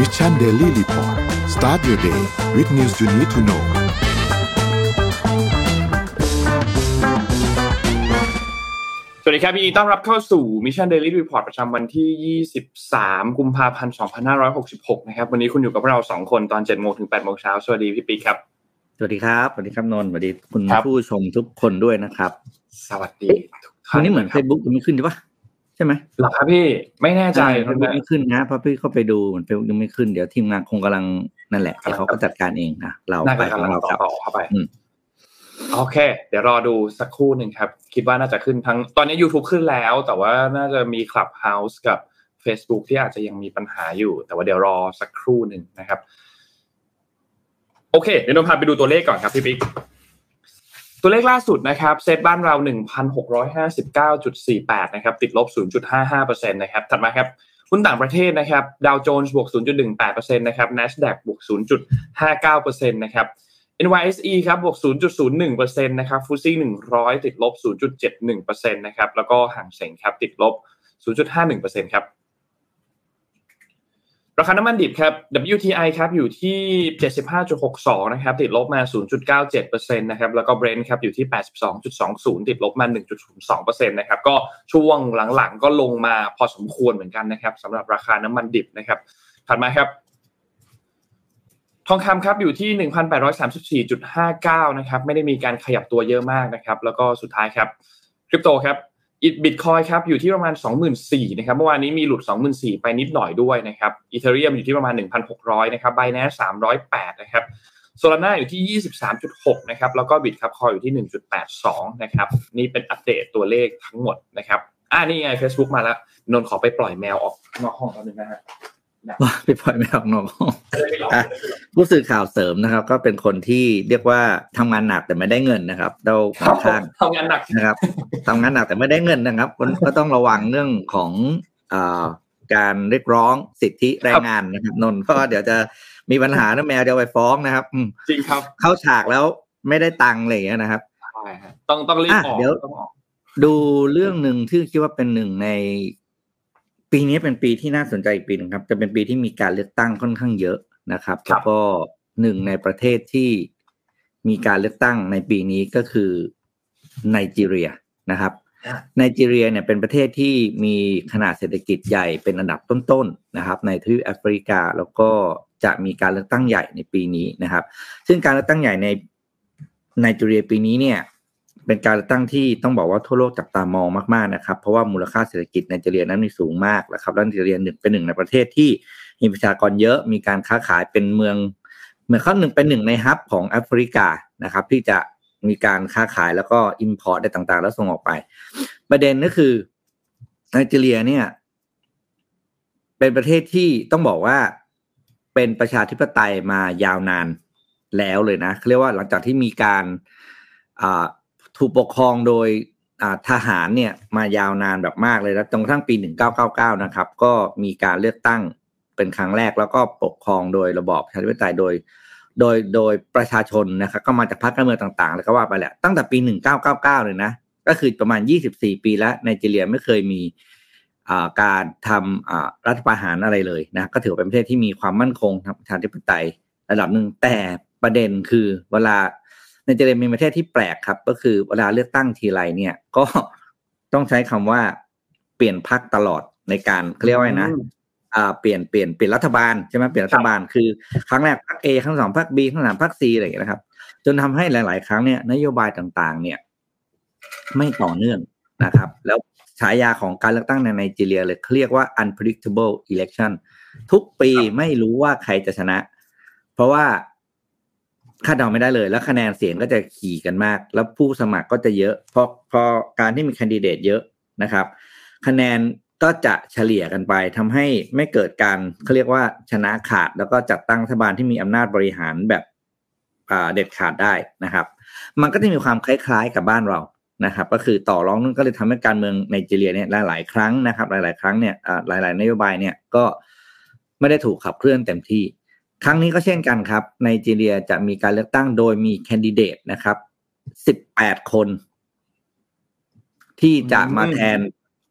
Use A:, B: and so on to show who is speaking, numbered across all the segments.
A: Mission Daily Report start your day with news you need to know
B: สวัสดีครับยินดีต้อนรับเข้าสู่ Mission Daily Report ประจำวันที่ 23 กุมภาพันธ์ 2566 นะครับ วันนี้คุณอยู่กับเรา 2 คนตอน 7 โมงถึง 8 โมงเช้า สวัสดีพี่ปิ๊กครับ
C: สวัสดีครับ สวัสดีครับนนท์สวัสดีคุณ
B: ครับ
C: ผู้ชมทุกคนด้วยนะครับ
B: สวัสดีทุกท่าน
C: วันนี้เหมือน Facebook ยังไม่ขึ้นใช่ปะ ใช่ไหม
B: หรอครับพี่ไม่แน่ใจ
C: เฟซบุ๊กไม่ขึ้นนะเพราะพี่เข้าไปดูมันเฟซบุ๊กยังไม่ขึ้นเดี๋ยวทีมงานคงกำลังนั่นแหละเดี๋ยวเขาก็จัดการเองนะเรา
B: น่า
C: ไป
B: จะ
C: ของ
B: กำลัง
C: เรา
B: ต่
C: ครับ
B: อเข้าไป
C: อืม
B: โอเค เดี๋ยวรอดูสักครู่หนึ่งครับ คิดว่าน่าจะขึ้นทั้งตอนนี้ YouTube ขึ้นแล้ว แต่ว่าน่าจะมี Clubhouse กับ Facebook ที่อาจจะยังมีปัญหาอยู่ แต่ว่าเดี๋ยวรอสักครู่หนึ่งนะครับ โอเค เดี๋ยวนนท์พาไปดูตัวเลขก่อนครับพี่ปิ๊ก ตัวเลขล่าสุดนะครับเซตบ้านเรา 1,659.48 นะครับติดลบ 0.55%นะครับถัดมาครับหุ้นต่างประเทศนะครับดาวโจนส์บวก 0.18%นะครับ NASDAQ บวก 0.59%นะครับ NYSE ครับบวก 0.01%นะครับฟูซี่100 ติดลบ 0.71%นะครับแล้วก็ห่างเสงครับติดลบ 0.51%ครับ ราคาน้ำมันดิบครับ WTI ครับอยู่ที่ 75.62 นะครับ ติดลบมา 0.97%นะครับ แล้วก็ Brent ครับอยู่ที่ 82.20 ติดลบมา 1.02%นะครับ ก็ช่วงหลังๆ ก็ลงมาพอสมควรเหมือนกันนะครับสำหรับราคาน้ำมันดิบนะครับ ถัดมาครับ ทองคำครับอยู่ที่ 1,834.59 นะครับ ไม่ได้มีการขยับตัวเยอะมากนะครับ แล้วก็สุดท้ายครับ คริปโตครับ อีบิตคอยครับอยู่ที่ประมาณ 24,000นะครับเมื่อวานนี้มีหลุด 24,000 ไปนิดหน่อยด้วยนะครับอีเทเรียมอยู่ที่ประมาณ 1,600นะครับไบแนสามร้อยแปดนะครับโซลาร่าอยู่ที่ 23.6นะครับแล้วก็บิตครับคอยอยู่ที่ 1.82นะครับนี่เป็นอัปเดตตัวเลขทั้งหมดนะครับอ่านี่ไง Facebook มาแล้วนนท์ขอไปปล่อยแมวออกนอกห้องแป๊บนึงนะฮะ
C: ว่าไปปล่อยแมวออกนอกห้องอะผู้สื่อข่าวเสริมนะครับ ก็เป็นคนที่เรียกว่าทำงานหนักแต่ไม่ได้เงินนะครับเราค่อนข้าง
B: ทำงานหนัก
C: นะครับทำงานหนักแต่ไม่ได้เงินนะครับก็ก็ต้องระวังเรื่องของอาการเรียกร้องสิทธิแรงงานนะครับนนท์เพราะว่าเดี๋ยวจะมีปัญหานะแมวเดี๋ยวไปฟ้องนะครับอืม
B: จริงครับ
C: เข้าฉากแล้วไม่ได้ตังค์อะไรอย่างเงี้ยนะครับ
B: ใช่ฮะต้องต้องรีบ
C: อะ
B: ออก
C: เดี๋ยว
B: ต้องออก
C: ดูเรื่องหนึ่งที่คิดว่าเป็นหนึ่งใน ปีนี้เป็นปีที่น่าสนใจอีกปีหนึ่งครับ จะเป็นปีที่มีการเลือกตั้งค่อนข้างเยอะนะครับแล้วก็หนึ่งในประเทศที่มีการเลือกตั้งในปีนี้ก็คือไนจีเรียนะครับไนจีเรียเนี่ยเป็นประเทศที่มีขนาดเศรษฐกิจใหญ่เป็นอันดับต้นๆนะครับ ในทวีปแอฟริกาแล้วก็จะมีการเลือกตั้งใหญ่ในปีนี้นะครับ ซึ่งการเลือกตั้งใหญ่ในไนจีเรียปีนี้เนี่ย เป็นการเลือกตั้งที่ต้องบอกว่าทั่วโลกจับตามองมากๆนะครับ เพราะว่ามูลค่าเศรษฐกิจไนจีเรียนั้นมีสูงมากนะครับและไนจีเรียหนึ่งเป็นหนึ่งในประเทศที่มีประชากรเยอะมีการค้าขายเป็นเมืองเหมือนเขาหนึ่งเป็นหนึ่งใน hub ของแอฟริกานะครับ ที่จะมีการค้าขายแล้วก็ import ได้ต่างๆ แล้วส่งออกไป ประเด็นก็คือไนจีเรียเนี่ย เป็นประเทศที่ต้องบอกว่าเป็นประชาธิปไตยมายาวนานแล้วเลยนะเขาเรียกว่าหลังจากที่มีการอ่า ถูกปกครองโดยทหารเนี่ยมายาวนานแบบมากเลยแล้วจนกระทั่งปี 1999 นะครับ ก็มีการเลือกตั้งเป็นครั้งแรกแล้วก็ปกครองโดยระบอบประชาธิปไตยโดย โดยโดยประชาชนนะครับก็มาจากพรรคการเมืองต่างๆ แล้วก็ว่าไปแหละตั้งแต่ปี 1999 เลยนะ ก็คือประมาณ 24 ปีแล้วไนจีเรียไม่เคยมีการทำรัฐประหารอะไรเลยนะก็ถือเป็นประเทศที่มีความมั่นคงทางประชาธิปไตยระดับหนึ่งแต่ประเด็นคือเวลา ไนจีเรียมีประเทศที่แปลกครับ ก็คือเวลาเลือกตั้งทีไรเนี่ย ก็ต้องใช้คำว่าเปลี่ยนพรรคตลอดในการเขาเรียกว่าไงนะอ่าเปลี่ยนเปลี่ยนเปลี่ยนรัฐบาลใช่ไหมเปลี่ยนรัฐบาลคือครั้งแรกพรรคเอครั้งสองพรรคบีครั้งสามพรรคซีอะไรอย่างเงี้ยนะครับ จนทำให้หลาย ๆ ครั้งเนี่ยนโยบายต่างๆ เนี่ย ไม่ต่อเนื่องนะครับ แล้วฉายาของการเลือกตั้งในไนจีเรียเลยเขาเรียกว่า unpredictable election ทุกปีไม่รู้ว่าใครจะชนะ เพราะว่า คาดเดาไม่ได้เลย แล้วคะแนนเสียงก็จะขี่กันมาก แล้วผู้สมัครก็จะเยอะ เพราะพอการที่มีคนดิเดตเยอะนะครับ คะแนนก็จะเฉลี่ยกันไปทำให้ไม่เกิดการเขาเรียกว่าชนะขาด แล้วก็จัดตั้งรัฐบาลที่มีอำนาจบริหารแบบเด็ดขาดได้นะครับ มันก็จะมีความคล้าย ๆ กับบ้านเรานะครับ ก็คือต่อรองนั่นก็เลยทำให้การเมืองไนจีเรียเนี่ยหลายๆครั้งนะครับ หลาย ๆ ครั้งเนี่ยหลาย ๆ นโยบายเนี่ยก็ไม่ได้ถูกขับเคลื่อนเต็มที่ ครั้งนี้ก็เช่นกันครับไนจีเรียจะมีการเลือกตั้งโดยมีแคนดิเดตนะครับสิบแปดคน ที่จะมาแทน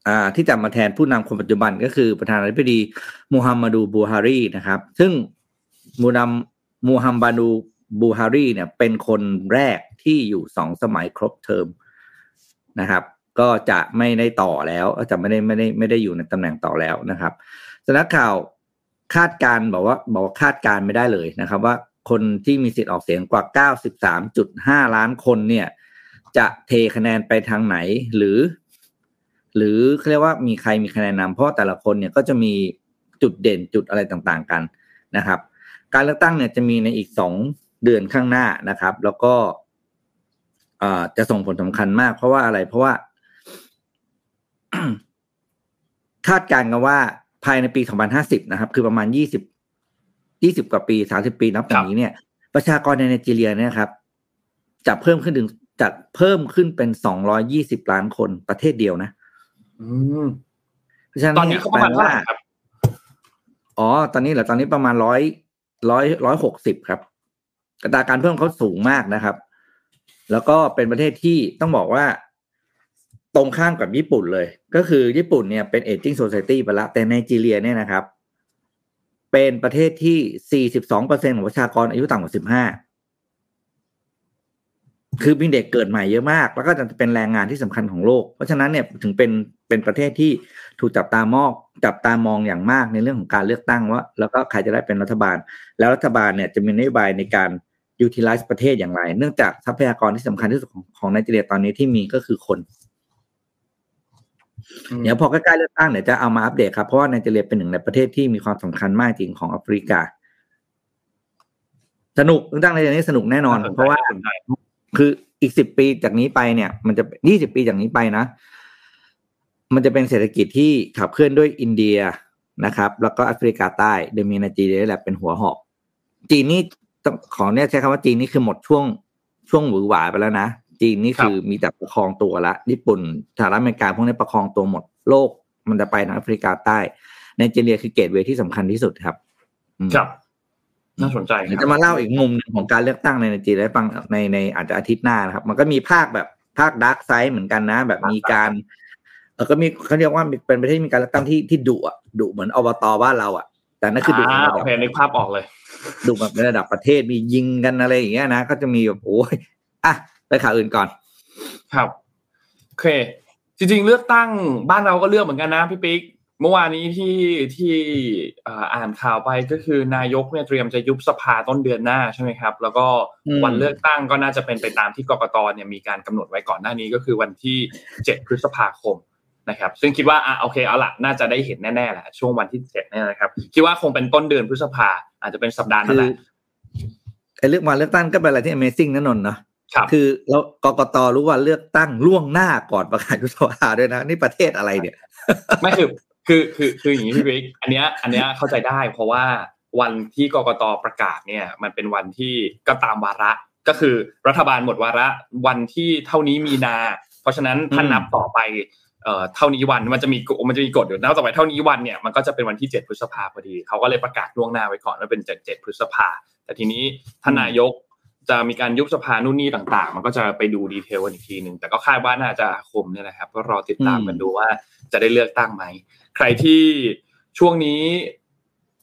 C: อ่าที่จะมาแทนผู้นำคนปัจจุบันก็คือประธานาธิบดีมูฮัมหมัดูบูฮารีนะครับ ซึ่งมูนำมูฮัมหมัดูบูฮารีเนี่ย เป็นคนแรกที่อยู่สองสมัยครบเทอมนะครับ ก็จะไม่ได้ต่อแล้วจะไม่ได้ไม่ได้ไม่ได้อยู่ในตำแหน่งต่อแล้วนะครับสำนักข่าว คาดการบอกว่าบอกว่าคาดการไม่ได้เลยนะครับ ว่าคนที่มีสิทธิ์ออกเสียงกว่า 93.5 ล้านคนเนี่ย จะเทคะแนนไปทางไหน หรือ หรือเรียกว่ามีใครมีคะแนนนำเพราะแต่ละคนเนี่ยก็จะมีจุดเด่นจุดอะไรต่างๆกันนะครับ การเลือกตั้งเนี่ยจะมีในอีกสองเดือนข้างหน้านะครับ แล้วก็จะส่งผลสำคัญมาก เพราะว่าอะไรเพราะว่า คาดการณ์กันว่า ภายในปี 2050 นะครับ คือประมาณ 20 20 กว่าปี 30 ปีนับจากนี้เนี่ย ประชากรในไนจีเรียเนี่ยครับ จะเพิ่มขึ้นถึงจะเพิ่มขึ้นเป็น 220 ล้านคนประเทศเดียวนะ
B: อืม
C: เพราะฉะนั้น
B: ตอนนี้เขาประมาณเท่าไหร่ครับ
C: อ๋อ ตอนนี้เหรอตอนนี้ประมาณร้อยร้อยร้อยหกสิบครับอัตราการเพิ่มเขาสูงมากนะครับ แล้วก็เป็นประเทศที่ต้องบอกว่า ตรงข้ามกับญี่ปุ่นเลย ก็คือญี่ปุ่นเนี่ยเป็นเอจิ้งโซซ i ตี้ไปล้วแต่ไนจีเรียเนี่ยนะครับ เป็นประเทศที่ 42เปอร์เซ็นของประชากรอายุต่ำกว่า 15 คือมีเด็กเกิดใหม่เยอะมาก แล้วก็จะเป็นแรงงานที่สำคัญของโลก เพราะฉะนั้นเนี่ยถึงเป็นเป็นประเทศที่ถูกจับตามองจับตามองอย่างมากในเรื่องของการเลือกตั้งว่า แล้วก็ใครจะได้เป็นรัฐบาล แล้วรัฐบาลเนี่ยจะมีนโยบายในการ utilize ประเทศอย่างไร เนื่องจากทรัพยากรที่สำคัญที่สุดของของไนจีเรียตอนนี้ที่มีก็คือคน เดี๋ยวพอใกล้ๆเลือกตั้งเดี๋ยวจะเอามาอัปเดตครับเพราะว่าไนจีเรียเป็นหนึ่งในประเทศที่มีความสำคัญมากจริงของแอฟริกา สนุกเลือกตั้งในนี้สนุกแน่นอน เพราะว่าคืออีกสิบปีจากนี้ไปเนี่ย มันจะยี่สิบปีจากนี้ไปนะ มันจะเป็นเศรษฐกิจที่ขับเคลื่อนด้วยอินเดียนะครับ แล้วก็แอฟริกาใต้โดยมีไนจีเรียแหละเป็นหัวหอกจีนนี่ขอเนี่ยใช้คำว่าจีนนี่คือหมดช่วงช่วงหวือหวาไปแล้วนะ จีนนี่คือมีแต่ประคองตัวละ ญี่ปุ่นสหรัฐอเมริกาพวกนี้ประคองตัวหมดโลก มันจะไปทางแอฟริกาใต้ไนจีเรียคือ gateway ที่สำคัญที่สุดครับ
B: ครับน่าสนใจ
C: จะมาเล่าอีกมุมหนึ่งของการเลือกตั้งในไนจีเรียได้ฟังในในอาจจะอาทิตย์หน้านะครับ มันก็มีภาคแบบภาค dark side เหมือนกันนะ แบบมีการเออก็มีเขาเรียกว่าเป็นประเทศมีการเลือกตั้งที่ที่ดุอะดุเหมือนอบตบ้านเราอะ แต่นั่นคือดุใน
B: ระดับนึกภาพออกเลย
C: ดุแบบในระดับประเทศมียิงกันอะไรอย่างเงี้ยนะก็จะมีแบบโอ้ยอะ ไปข่าวอื่นก่อน
B: ครับโอเค จริง ๆ เลือกตั้งบ้านเราก็เลือกเหมือนกันนะพี่ปิ๊กเมื่อวานนี้ที่ที่อ่านข่าวไปก็คือนายกเนี่ยเตรียมจะยุบสภาต้นเดือนหน้าใช่ไหมครับ แล้วก็วันเลือกตั้งก็น่าจะเป็นไปตามที่กรกตเนี่ยมีการกำหนดไว้ก่อนหน้านี้ก็คือวันที่เจ็ดพฤษภาคมนะครับ ซึ่งคิดว่าอะโอเคเอาละน่าจะได้เห็นแน่ๆแหละช่วงวันที่เจ็ดนี่นะครับ คิดว่าคงเป็นต้นเดือนพฤษภาอาจจะเป็นสัปดาห์นั่นแหละ
C: ไอ้เลือกวันเลือกตั้งก็เป็นอะไรที่ Amazing นั่นนนเนาะ คือแล้วกกตรู้ว่าเลือกตั้งล่วงหน้าก่อนประกาศยุบสภาด้วยนะ นี่ประเทศอะไรเนี่ย
B: ไม่คือคือคือคืออย่างนี้พี่บิ๊กอันเนี้ยอันเนี้ยเข้าใจได้เพราะว่าวันที่กกตประกาศเนี่ยมันเป็นวันที่ก็ตามวาระก็คือรัฐบาลหมดวาระวันที่เท่านี้มีนา เพราะฉะนั้นถ้านับต่อไปเอ่อเท่านี้วันมันจะมีมันจะมีกฎอยู่นับต่อไปเท่านี้วันเนี่ยมันก็จะเป็นวันที่เจ็ดพฤษภาพอดีเขาก็เลยประกาศล่วงหน้าไว้ก่อนว่าเป็นเจ็ดเจ็ดพฤษภาแต่ทีนี้ท่านนายก จะมีการยุบสภานู่นนี่ต่าง ๆ มันก็จะไปดูดีเทลกันอีกทีหนึ่งแต่ก็คาดว่าน่าจะคมเนี่ยแหละครับ ก็รอติดตามกันดูว่าจะได้เลือกตั้งไหม ใครที่ช่วงนี้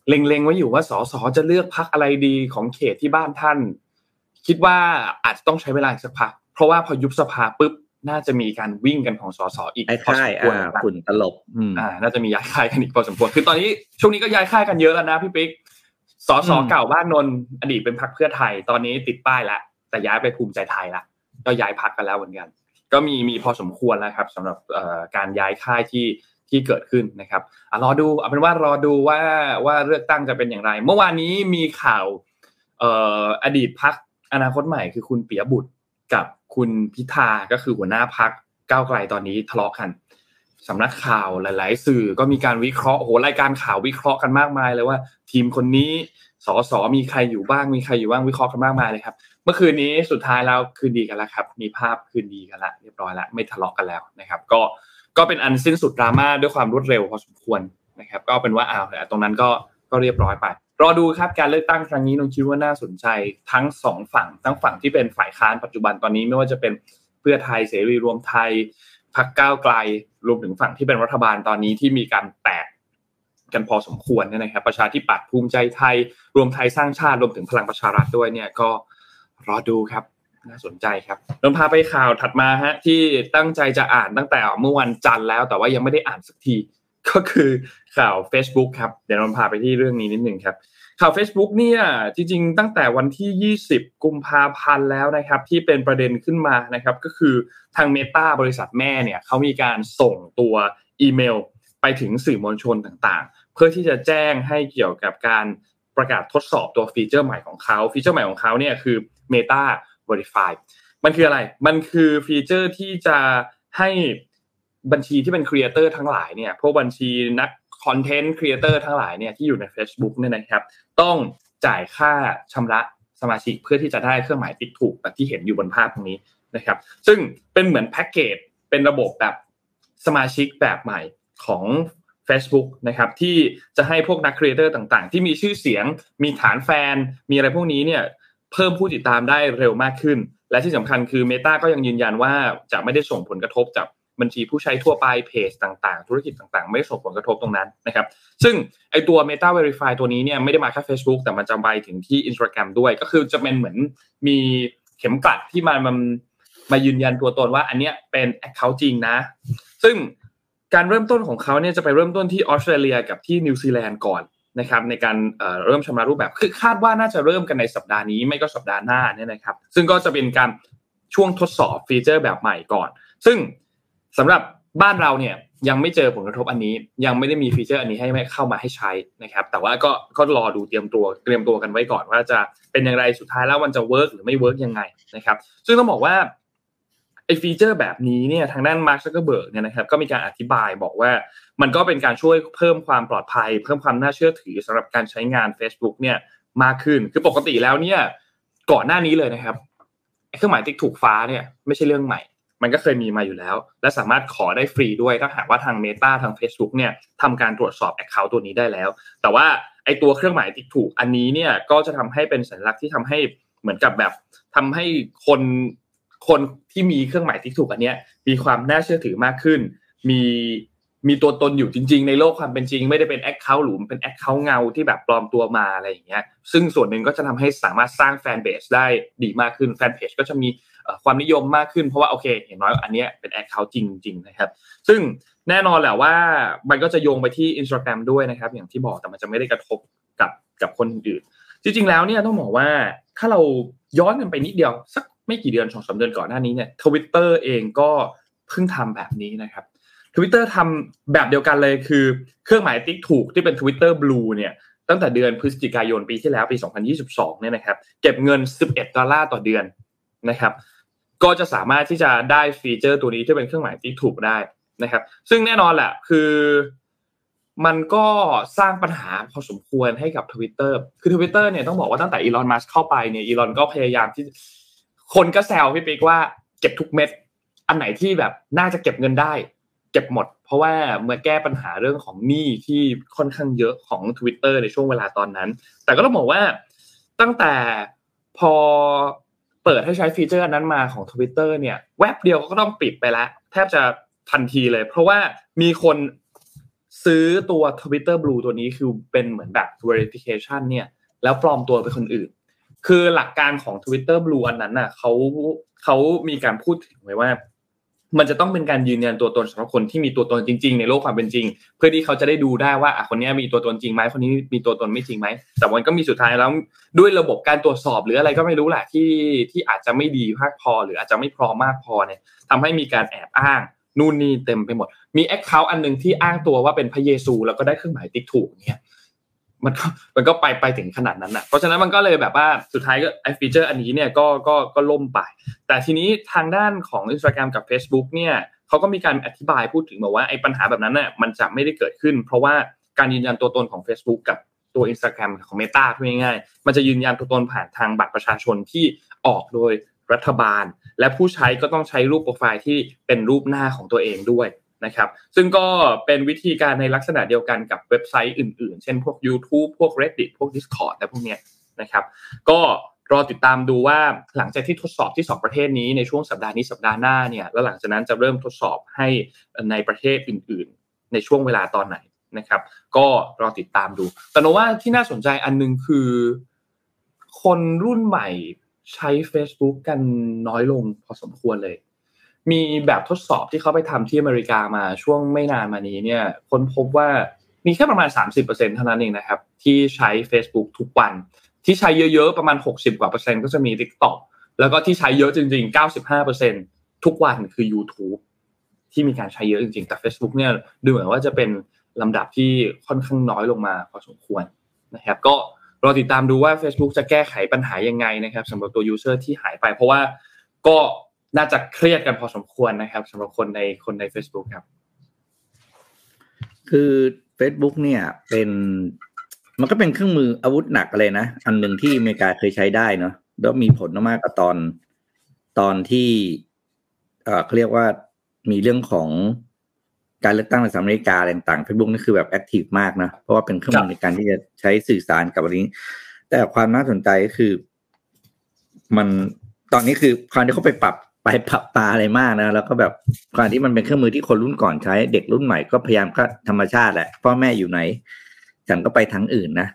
B: เล็งๆไว้อยู่ว่าสสจะเลือกพักอะไรดีของเขตที่บ้านท่าน คิดว่าอาจจะต้องใช้เวลาสักพัก เพราะว่าพอยุบสภาปุ๊บน่าจะมีการวิ่งกันของสสอีก
C: พอสมควรฝุ่นตลบ
B: อ่า น่าจะมีย้ายค่ายกันอีกพอสมควรคือตอนนี้ช่วงนี้ก็ย้ายค่ายกันเยอะแล้วนะพี่ปิ๊ก สสเก่าบ้านนนอดีตเป็นพักเพื่อไทย ตอนนี้ติดป้ายแล้วแต่ย้ายไปภูมิใจไทยละก็ย้ายพักกันแล้วเหมือนกัน ก็มีมีพอสมควรแล้วครับสำหรับการย้ายค่ายที่ที่เกิดขึ้นนะครับอรอดูเอาเป็นว่ารอดูว่าว่าเลือกตั้งจะเป็นอย่างไร เมื่อวานนี้มีข่าวอดีตพักอนาคตใหม่คือคุณเปียบุตรกับคุณพิธาก็คือหัวหน้าพักก้าวไกลตอนนี้ทะเลาะกัน สำนักข่าวหลาย ๆ สื่อก็มีการวิเคราะห์โอ้โหรายการข่าววิเคราะห์กันมากมายเลยว่า ทีมคนนี้สอสอมีใครอยู่บ้างมีใครอยู่บ้างวิเคราะห์กันมากมายเลยครับ เมื่อคืนนี้สุดท้ายแล้วคืนดีกันแล้วครับ มีภาพคืนดีกันแล้วเรียบร้อยแล้วไม่ทะเลาะกันแล้วนะครับ ก็ก็เป็นอันสิ้นสุดดราม่าด้วยความรวดเร็วพอสมควรนะครับ ก็เป็นว่าอ้าวตรงนั้นก็ก็เรียบร้อยไปรอดูครับการเลือกตั้งครั้งนี้นงคิดว่าน่าสนใจทั้งสองฝั่งทั้งฝั่งที่เป็นฝ่ายค้านปัจจุบันตอนนี้ไม่ว่าจะเป็นเพื่อไทยเสรีรวมไทย พรรคก้าวไกลรวมถึงฝั่งที่เป็นรัฐบาลตอนนี้ที่มีการแตกกันพอสมควรเนี่ยนะครับ ประชาธิปัตย์ภูมิใจไทย รวมไทยสร้างชาติรวมถึงพลังประชารัฐด้วยเนี่ยก็รอดูครับน่าสนใจครับนนพาไปข่าวถัดมาฮะที่ตั้งใจจะอ่านตั้งแต่เมื่อวันจันทร์แล้ว แต่ว่ายังไม่ได้อ่านสักที ก็คือข่าว Facebook ครับเดี๋ยวนนท์พาไปที่เรื่องนี้นิดหนึ่งครับ ข่าว Facebook เนี่ยจริง ๆ ตั้งแต่วันที่ 20 กุมภาพันธ์แล้วนะครับ ที่เป็นประเด็นขึ้นมานะครับ ก็คือทาง Meta บริษัทแม่เนี่ยเขามีการส่งตัวอีเมล ไปถึงสื่อมวลชนต่างๆ เพื่อที่จะแจ้งให้เกี่ยวกับการประกาศทดสอบตัว feature ใหม่ของเขา feature ใหม่ของเขาเนี่ยคือ Meta Verify มันคืออะไร มันคือ feature ที่จะให้บัญชีที่เป็น creator ทั้งหลายเนี่ยพวกบัญชีนัก content creator ทั้งหลายเนี่ยที่อยู่ใน Facebook เนี่ยนะครับ ต้องจ่ายค่าชำระสมาชิกเพื่อที่จะได้เครื่องหมายติ๊กถูกแบบที่เห็นอยู่บนภาพตรงนี้นะครับ ซึ่งเป็นเหมือนแพ็กเกจเป็นระบบแบบสมาชิกแบบใหม่ของ Facebook นะครับที่จะให้พวกนัก creator ต่างๆ ที่มีชื่อเสียง มีฐานแฟน มีอะไรพวกนี้เนี่ยเพิ่มผู้ติดตามได้เร็วมากขึ้น และที่สำคัญคือ Meta ก็ยังยืนยันว่าจะไม่ได้ส่งผลกระทบจาก บัญชีผู้ใช้ทั่วไปเพจต่างๆ ธุรกิจต่างๆ ไม่ได้ส่งผลกระทบตรงนั้นนะครับ ซึ่งไอตัว Meta Verify ตัวนี้เนี่ยไม่ได้มาแค่ Facebook แต่มันจะไปถึงที่ Instagram ด้วยก็คือจะเป็นเหมือนมีเข็มกลัดที่มันมันมายืนยันตัวตนว่าอันเนี้ยเป็น Account จริงนะ ซึ่งการเริ่มต้นของเขาเนี่ยจะไปเริ่มต้นที่ออสเตรเลียกับที่นิวซีแลนด์ก่อนนะครับในการเริ่มชำระรูปแบบคือคาดว่าน่าจะเริ่มกันในสัปดาห์นี้ไม่ก็สัปดาห์หน้าเนี่ยนะครับ ซึ่งก็จะเป็นการช่วงทดสอบ feature แบบใหม่ก่อน ซึ่ง สำหรับบ้านเราเนี่ยยังไม่เจอผลกระทบอันนี้ ยังไม่ได้มี feature อันนี้ให้เข้ามาให้ใช้นะครับ แต่ว่าก็ก็รอดูเตรียมตัวเตรียมตัวกันไว้ก่อนว่าจะเป็นอย่างไรสุดท้ายแล้วมันจะ work หรือไม่ work ยังไงนะครับ ซึ่งต้องบอกว่าไอ้ feature แบบนี้เนี่ยทางด้านมาร์คซักเกอร์เบิร์กเนี่ยนะครับก็มีการอธิบายบอกว่ามันก็เป็นการช่วยเพิ่มความปลอดภัย เพิ่มความน่าเชื่อถือสำหรับการใช้งาน Facebook เนี่ยมากขึ้นคือปกติแล้วเนี่ยก่อนหน้านี้เลยนะครับเครื่องหมายติ๊กถูกฟ้าเนี่ยไม่ใช่เรื่องใหม่ มันก็เคยมีมาอยู่แล้ว และสามารถขอได้ฟรีด้วยถ้าหากว่าทาง Meta ทาง Facebook เนี่ยทำการตรวจสอบ Account ตัวนี้ได้แล้ว แต่ว่าไอตัวเครื่องหมายติ๊กถูกอันนี้เนี่ยก็จะทำให้เป็นสัญลักษณ์ที่ทำให้เหมือนกับแบบทำให้คนคนที่มีเครื่องหมายติ๊กถูกอันเนี้ยมีความน่าเชื่อถือมากขึ้น มีมีตัวตนอยู่จริง ๆ ในโลกความเป็นจริง ไม่ได้เป็น account หลุมเป็น account เงาที่แบบปลอมตัวมาอะไรอย่างเงี้ย ซึ่งส่วนหนึ่งก็จะทำให้สามารถสร้าง fanbase ได้ดีมากขึ้นแฟนเพจก็จะมี ความนิยมมากขึ้นเพราะว่าโอเคเห็นน้อยอันนี้เป็น account จริงๆนะครับ ซึ่งแน่นอนแหละว่ามันก็จะโยงไปที่ Instagram ด้วยนะครับ อย่างที่บอกแต่มันจะไม่ได้กระทบกับกับคนอื่นจริงๆแล้วเนี่ยต้องบอกว่าถ้าเราย้อนกันไปนิดเดียวสักไม่กี่เดือนสองสามเดือนก่อนหน้านี้เนี่ยทวิตเตอร์เองก็เพิ่งทำแบบนี้นะครับทวิตเตอร์ทำแบบเดียวกันเลยคือ เครื่องหมายติ๊กถูกที่เป็น Twitter Blue เนี่ยตั้งแต่เดือนพฤศจิกายนปีที่แล้วปี 2022เนี่ยนะครับเก็บเงิน 11 ดอลลาร์ต่อเดือน นะครับ ก็จะสามารถที่จะได้ฟีเจอร์ตัวนี้ที่เป็นเครื่องหมายติ๊กถูกได้นะครับ ซึ่งแน่นอนแหละคือมันก็สร้างปัญหาพอสมควรให้กับ Twitter คือ Twitter เนี่ยต้องบอกว่าตั้งแต่อีลอนมัสเข้าไปเนี่ยอีลอนก็พยายามที่ คนก็แซวพี่ปิ๊กว่าเก็บทุกเม็ด อันไหนที่แบบน่าจะเก็บเงินได้ เก็บหมด เพราะว่าเมื่อแก้ปัญหาเรื่องของหนี้ที่ค่อนข้างเยอะของ Twitter ในช่วงเวลาตอนนั้น แต่ก็ต้องบอกว่าตั้งแต่พอ เปิดให้ใช้ฟีเจอร์นั้นมาของ Twitter เนี่ยแวบเดียวก็ต้องปิดไปแล้วแทบจะทันทีเลย เพราะว่ามีคนซื้อตัว Twitter Blue ตัวนี้คือเป็นเหมือนแบบ verification เนี่ย แล้วปลอมตัวเป็นคนอื่น คือหลักการของ Twitter Blue อันนั้นน่ะเขาเขามีการพูดถึงไว้ว่า มันจะต้องเป็นการยืนยันตัวตนสำหรับคนที่มีตัวตนจริง ๆ ในโลกความเป็นจริง เพื่อที่เขาจะได้ดูได้ว่าอะคนนี้มีตัวตนจริงไหมคนนี้มีตัวตนไม่จริงไหมแต่มันก็มีสุดท้ายแล้วด้วยระบบการตรวจสอบหรืออะไรก็ไม่รู้แหละที่ที่อาจจะไม่ดีมากพอ หรืออาจจะไม่พร้อมมากพอเนี่ยทำให้มีการแอบอ้างนู่นนี่เต็มไปหมด มี account อันหนึ่งที่อ้างตัวว่าเป็นพระเยซู แล้วก็ได้เครื่องหมายติ๊กถูกเนี่ย มันก็มันก็ไปไปถึงขนาดนั้นอะเพราะฉะนั้นมันก็เลยแบบว่าสุดท้ายก็ไอ้ฟีเจอร์อันนี้เนี่ยก็ก็ก็ล่มไป แต่ทีนี้ทางด้านของ Instagram กับ Facebook เนี่ยเขาก็มีการอธิบายพูดถึงบอกว่าไอ้ปัญหาแบบนั้นน่ะมันจะไม่ได้เกิดขึ้น เพราะว่าการยืนยันตัวตนของ Facebook กับตัว Instagram ของ Meta พูดง่ายๆมันจะยืนยันตัวตนผ่านทางบัตรประชาชนที่ออกโดยรัฐบาล และผู้ใช้ก็ต้องใช้รูปโปรไฟล์ที่เป็นรูปหน้าของตัวเองด้วย นะครับ ซึ่งก็เป็นวิธีการในลักษณะเดียวกันกับเว็บไซต์อื่นๆ เช่นพวก YouTube พวก Reddit พวก Discord และพวกเนี้ยนะครับ ก็รอติดตามดูว่าหลังจากที่ทดสอบที่ 2 ประเทศนี้ในช่วงสัปดาห์นี้สัปดาห์หน้าเนี่ยแล้วหลังจากนั้นจะเริ่มทดสอบให้ในประเทศอื่น ๆ ในช่วงเวลาตอนไหนนะครับ ก็รอติดตามดู แต่โนว่าที่น่าสนใจอันนึงคือ คนรุ่นใหม่ใช้ Facebook กันน้อยลงพอสมควรเลย มีแบบทดสอบที่เขาไปทำที่อเมริกามาช่วงไม่นานมานี้เนี่ยค้นพบว่ามีแค่ประมาณ 30%เท่านั้นเองนะครับ ที่ใช้ Facebook ทุกวัน ที่ใช้เยอะๆ ประมาณ 60 กว่าเปอร์เซ็นต์ก็จะมี TikTok แล้วก็ที่ใช้เยอะจริง ๆ 95%ทุกวันคือ YouTube ที่มีการใช้เยอะจริงๆ แต่ Facebook เนี่ยดูเหมือนว่าจะเป็นลำดับที่ค่อนข้างน้อยลงมาพอสมควรนะครับ ก็รอติดตามดูว่า Facebook จะแก้ไขปัญหายังไงนะครับสำหรับตัว user ที่หายไป เพราะว่าก็ น่าจะเครียดกันพอสมควรนะครับสำหรับคนในคนใน Facebook ครับ
C: คือ Facebook เนี่ย เป็นมันก็เป็นเครื่องมืออาวุธหนักเลยนะ อันหนึ่งที่อเมริกาเคยใช้ได้เนาะแล้วมีผลมากกับตอนตอนที่เอ่อเขาเรียกว่ามีเรื่องของการเลือกตั้งในสหรัฐอเมริกาอะไรต่างๆ Facebook นี่คือแบบแอคทีฟมากนะ เพราะว่าเป็นเครื่องมือในการที่จะใช้สื่อสารกับอันนี้ แต่ความน่าสนใจก็คือ มันตอนนี้คือความที่เขาไปปรับ ไปปรับปลาอะไรมากนะ แล้วก็แบบความที่มันเป็นเครื่องมือที่คนรุ่นก่อนใช้ เด็กรุ่นใหม่ก็พยายามก็ธรรมชาติแหละพ่อแม่อยู่ไหนฉันก็ไปทางอื่นนะ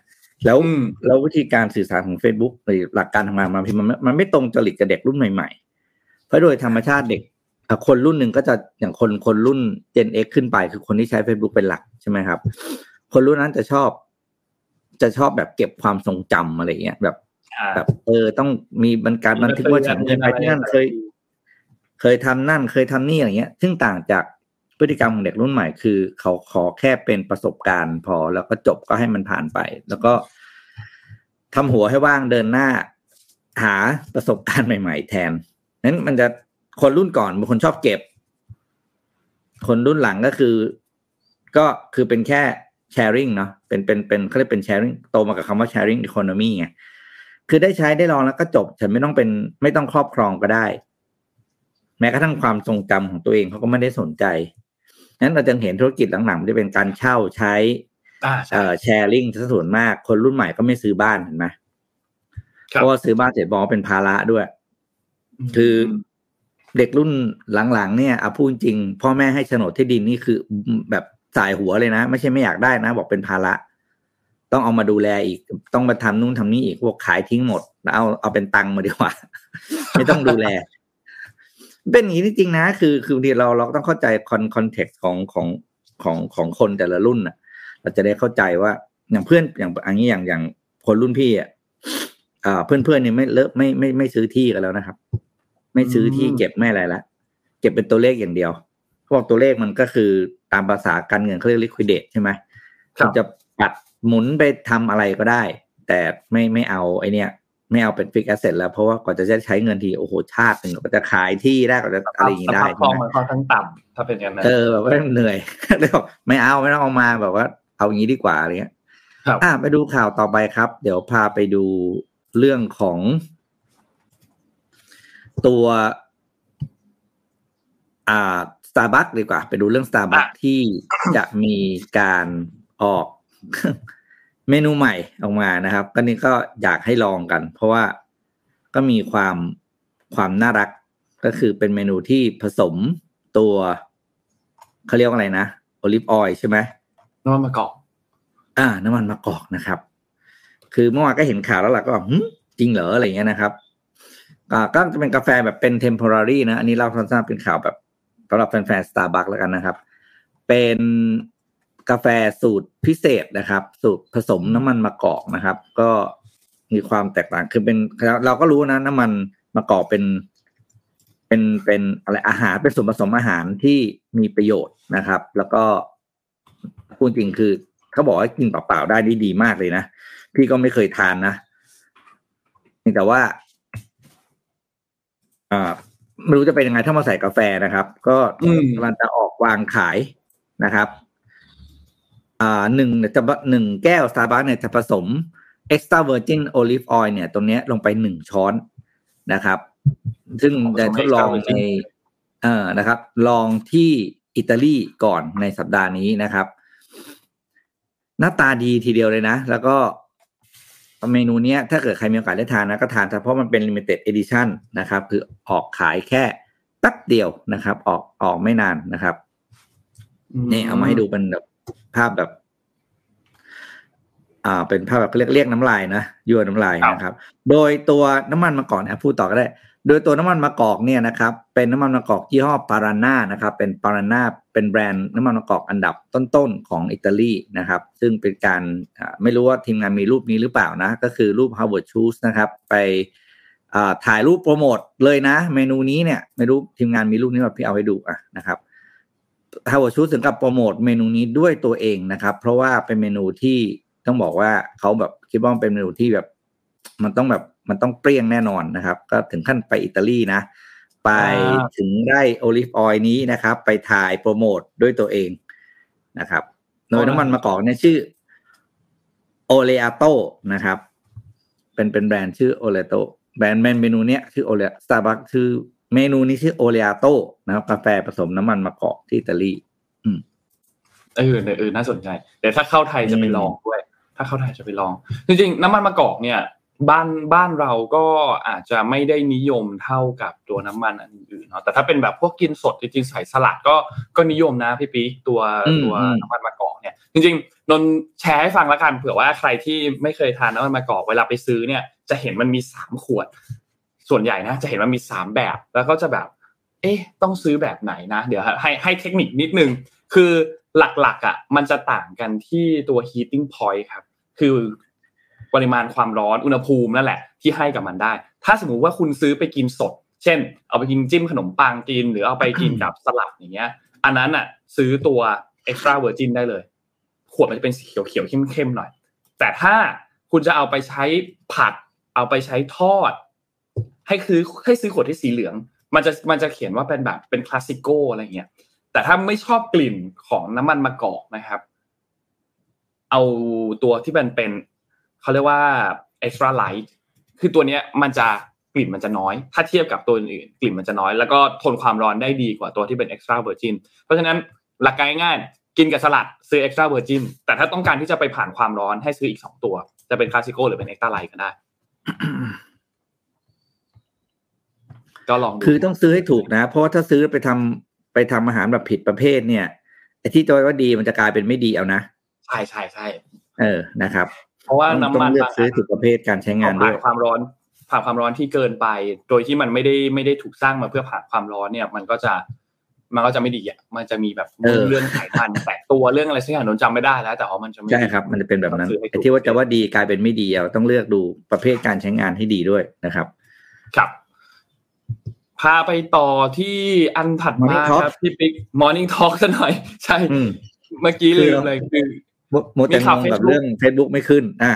C: แล้ว
B: อืม
C: แล้ววิธีการสื่อสารของ Facebook หรือหลักการทำงานมันมันไม่มันไม่ตรงจริตกับเด็กรุ่นใหม่ๆ เพราะโดยธรรมชาติเด็กอะคนรุ่นหนึ่งก็จะอย่างคนคนรุ่น Gen X ขึ้นไปคือคนที่ใช้ Facebook เป็นหลักใช่ไหมครับ คนรุ่นนั้นจะชอบ จะชอบแบบเก็บความทรงจำอะไรเงี้ยแบบ
B: อ่า
C: แบบ เออต้องมีบันการบันทึกว่าฉันเคยไปที่นั่นเคย เคยทำนั่นเคยทำนี่อะไรเงี้ย ซึ่งต่างจากพฤติกรรมของเด็กรุ่นใหม่คือ เขาขอแค่เป็นประสบการณ์ พอแล้วก็จบก็ให้มันผ่านไป แล้วก็ทำหัวให้ว่างเดินหน้า หาประสบการณ์ใหม่ ๆ แทนนั้นมันจะคนรุ่นก่อนบางคนชอบเก็บ คนรุ่นหลังก็คือ ก็คือเป็นแค่ sharing เนาะเป็นเป็นเป็นเขาเรียกเป็น sharing โตมากับคำว่า sharing economy ไงคือได้ใช้ได้ลองแล้วก็จบ ฉันไม่ต้องเป็นไม่ต้องครอบครองก็ได้ แม้กระทั่งความทรงจำของตัวเองเขาก็ไม่ได้สนใจนั้นเราจะเห็นธุรกิจหลังๆมันจะเป็นการเช่าใช้
B: อ่าใช่
C: เอ่อแชร์ลิงซะส่วนมาก คนรุ่นใหม่ก็ไม่ซื้อบ้านเห็นไหม
B: ครั
C: เพ
B: บ
C: ราะว่าซื้อบ้านเสร็จบอกว่าเป็นภาระด้วย คือเด็กรุ่นหลังๆเนี่ยเอาพูดจริง พ่อแม่ให้โฉนดที่ดินนี่คือแบบสายหัวเลยนะ ไม่ใช่ไม่อยากได้นะ บอกเป็นภาระ ต้องเอามาดูแลอีก ต้องมาทำนู่นทำนี่อีกพวกขายทิ้งหมด แล้วเอาเอาเป็นตังค์มาดีกว่า ไม่ต้องดูแล เป็นอย่างนี้จริงๆนะ คือคือบางทีเราเราก็ต้องเข้าใจคอนคอนเท็กซ์ของของของของคนแต่ละรุ่นน่ะ เราจะได้เข้าใจว่าอย่างเพื่อนอย่างอันนี้อย่างอย่างคนรุ่นพี่อะอ่าเพื่อนเพื่อนๆเนี่ยไม่เลอะไม่ไม่ไม่ซื้อที่กันแล้วนะครับ ไม่ซื้อที่เก็บไม่อะไรละเก็บเป็นตัวเลขอย่างเดียวเขาบอกตัวเลขมันก็คือตามภาษาการเงินเขาเรียก liquidate ใช่ไหม
B: ครับ
C: ณจะปัดหมุนไปทำอะไรก็ได้ แต่ไม่ไม่เอาไอ้เนี้ย ไม่เอาเป็น fixed asset แล้วเพราะว่าก่อนจะได้ใช้เงินทีโอ้โหชาติหนึ่งก็จะขายที่ได้ก็จะอะไรอย่างนี้ได้
B: สภาพคล่อง
C: ใช่ไหม
B: มันค่อนข้างต่ำถ้าเป็นอย่างนั้น
C: เออแบบว่าเหนื่อยเลยบอกไม่เอาไม่ต้องเอามาแบบว่า เอาอย่างนี้ดีกว่าอะไรเงี้ย
B: ครับ
C: อะไปดูข่าวต่อไปครับ เดี๋ยวพาไปดูเรื่องของ ตัว อ่า Starbucks ดีกว่า ไปดูเรื่อง Starbucks ที่จะมีการออก เมนูใหม่ออกมานะครับ ก็นี่ก็อยากให้ลองกัน เพราะว่าก็มีความความน่ารักก็คือเป็นเมนูที่ผสมตัวเขาเรียกว่าอะไรนะ olive oil ใช่ไหม
B: น้ำมันมะกอก
C: อ่า น้ำมันมะกอกนะครับ คือเมื่อวานก็เห็นข่าวแล้วล่ะก็แบบหึจริงเหรออะไรเงี้ยนะครับอ่าก็จะเป็นกาแฟแบบเป็น temporary นะ อันนี้เราสั้นๆเป็นข่าวแบบสำหรับแฟนๆ Starbucks แล้วกันนะครับ เป็น กาแฟสูตรพิเศษนะครับ สูตรผสมน้ำมันมะกอกนะครับ ก็มีความแตกต่างคือเป็นเราก็รู้นะน้ำมันมะกอกเป็น เป็นเป็นอะไรอาหารเป็นส่วนผสมอาหารที่มีประโยชน์นะครับ แล้วก็พูดจริงคือเขาบอกว่ากินเปล่าๆได้นี่ดีมากเลยนะพี่ก็ไม่เคยทานนะเพียงแต่ว่าอ่าไม่รู้จะเป็นยังไงถ้ามาใส่กาแฟนะครับ ก็
B: อืม
C: มันจะออกวางขายนะครับ อ่าหนึ่งเนี่ยจะหนึ่งแก้ว Starbucks เนี่ยจะผสม extra virgin olive oil เนี่ย ตรงเนี้ยลงไปหนึ่งช้อนนะครับ ซึ่งจะทดลองในเอ่อนะครับ ลองที่อิตาลีก่อนในสัปดาห์นี้นะครับ หน้าตาดีทีเดียวเลยนะ แล้วก็เมนูเนี้ยถ้าเกิดใครมีโอกาสได้ทานนะก็ทานเพราะมันเป็น limited edition นะครับ คือออกขายแค่แป๊บเดียวนะครับ ออกออกไม่นานนะครับนี่เอามาให้ดูเป็นแบบ ภาพแบบ อ่า เป็นภาพแบบเรียกเรียกน้ำลายนะยั่วน้ำลายนะครับ โดยตัวน้ำมันมะกอกนะพูดต่อก็ได้ โดยตัวน้ำมันมะกอกเนี่ยนะครับ เป็นน้ำมันมะกอกยี่ห้อปาราน่านะครับ เป็นปาราน่าเป็นแบรนด์น้ำมันมะกอกอันดับต้นๆของอิตาลีนะครับ ซึ่งเป็นการไม่รู้ว่าทีมงานมีรูปนี้หรือเปล่านะ ก็คือรูป Howard Schultz นะครับ ไปถ่ายรูปโปรโมทเลยนะ เมนูนี้เนี่ย ไม่รู้ทีมงานมีรูปนี้แบบพี่เอาให้ดูอะนะครับ Howard Schultz ถึงกับโปรโมทเมนูนี้ด้วยตัวเองนะครับ เพราะว่าเป็นเมนูที่ต้องบอกว่าเขาแบบคิดว่าเป็นเมนูที่แบบ มันต้องแบบมันต้องเปรี้ยงแน่นอนนะครับ ก็ถึงขั้นไปอิตาลีนะ ไปถึงได้ olive oil นี้นะครับ ไปถ่ายโปรโมทด้วยตัวเองนะครับโดยน้ำมันมะกอกเนี่ยชื่อ Oleato นะครับ เป็นเป็นแบรนด์ชื่อ Oleato แบรนด์เมนูเนี้ยชื่อ Ole Starbucks ชื่อ เมนูนี้ชื่อ Oleato นะครับกาแฟผสมน้ำมันมะกอกที่อิตาลีอืม
B: เออเออน่าสนใจเดี๋ยวถ้าเข้าไทยจะไปลองด้วย ถ้าเข้าไทยจะไปลอง จริงๆ น้ำมันมะกอกเนี่ย บ้านบ้านเราก็อาจจะไม่ได้นิยมเท่ากับตัวน้ำมันอันอื่นเนาะแต่ถ้าเป็นแบบพวกกินสดจริงๆใส่สลัดก็ก็นิยมนะพี่ปี๊กตัวตัวน้ำมันมะกอกเนี่ย จริงๆนนแชร์ให้ฟังแล้วกันเผื่อว่าใครที่ไม่เคยทานน้ำมันมะกอกเวลาไปซื้อเนี่ย จะเห็นมันมีสามขวด ส่วนใหญ่นะจะเห็นว่ามีสามแบบ แล้วก็จะแบบ เอ๊ะต้องซื้อแบบไหนนะ เดี๋ยวให้ให้เทคนิคนิดนึง คือหลักๆอะมันจะต่างกันที่ตัว heating point ครับ คือปริมาณความร้อนอุณหภูมินั่นแหละ ที่ให้กับมันได้ ถ้าสมมุติว่าคุณซื้อไปกินสด เช่น เอาไปกินจิ้มขนมปังกิน หรือเอาไปกินกับสลัดอย่างเงี้ย อันนั้นอะ ซื้อตัว extra virgin ได้เลย ขวดมันจะเป็นสีเขียวๆเข้มๆหน่อย แต่ถ้าคุณจะเอาไปใช้ผัด เอาไปใช้ทอด ให้คือให้ซื้อขวดที่สีเหลือง มันจะมันจะเขียนว่าเป็นแบบเป็นคลาสสิโกอะไรเงี้ยแต่ถ้าไม่ชอบกลิ่นของน้ำมันมะกอกนะครับ เอาตัวที่มันเป็นเขาเรียกว่า extra light คือตัวเนี้ยมันจะกลิ่นมันจะน้อย ถ้าเทียบกับตัวอื่นกลิ่นมันจะน้อย แล้วก็ทนความร้อนได้ดีกว่าตัวที่เป็น extra virgin เพราะฉะนั้นหลักการง่ายกินกับสลัดซื้อ extra virgin แต่ถ้าต้องการที่จะไปผ่านความร้อนให้ซื้ออีกสองตัว จะเป็นคลาสสิโกหรือเป็น extra light ก็ได้ ก็ลอง
C: คือต้องซื้อให้ถูกนะ เพราะว่าถ้าซื้อไปทำไปทำอาหารแบบผิดประเภทเนี่ยไอ้ที่ตัวว่าดีมันจะกลายเป็นไม่ดีเอานะ
B: ใช่ใช่ใช่
C: เออนะครับ
B: เพราะว่าน้ำมัน
C: เลือกซื้อถูกประเภทการใช้งานด้วย
B: ความร้อนผ่านความร้อนที่เกินไป โดยที่มันไม่ได้ไม่ได้ถูกสร้างมาเพื่อผ่านความร้อนเนี่ย มันก็จะมันก็จะไม่ดีอะ มันจะมีแบบเรื่องไขมันแตกตัวเรื่องอะไรสักอย่างนนจำไม่ได้แล้ว แต่ว่ามันจะ
C: ใช่ครับ มันจะเป็นแบบนั้นไอ้ที่ว่าจะว่าดีกลายเป็นไม่ดีเราต้องเลือกดูประเภทการใช้งานให้ดีด้วยนะครับ
B: ครับ พาไปต่อที่อันถัดมาครับพี่ปิ๊กMorning Talk ซะหน่อย ใช่ เมื่อกี้ลืมเลยคือ
C: มดแต่งแบบเรื่อง Facebook ไม่ขึ้น อะ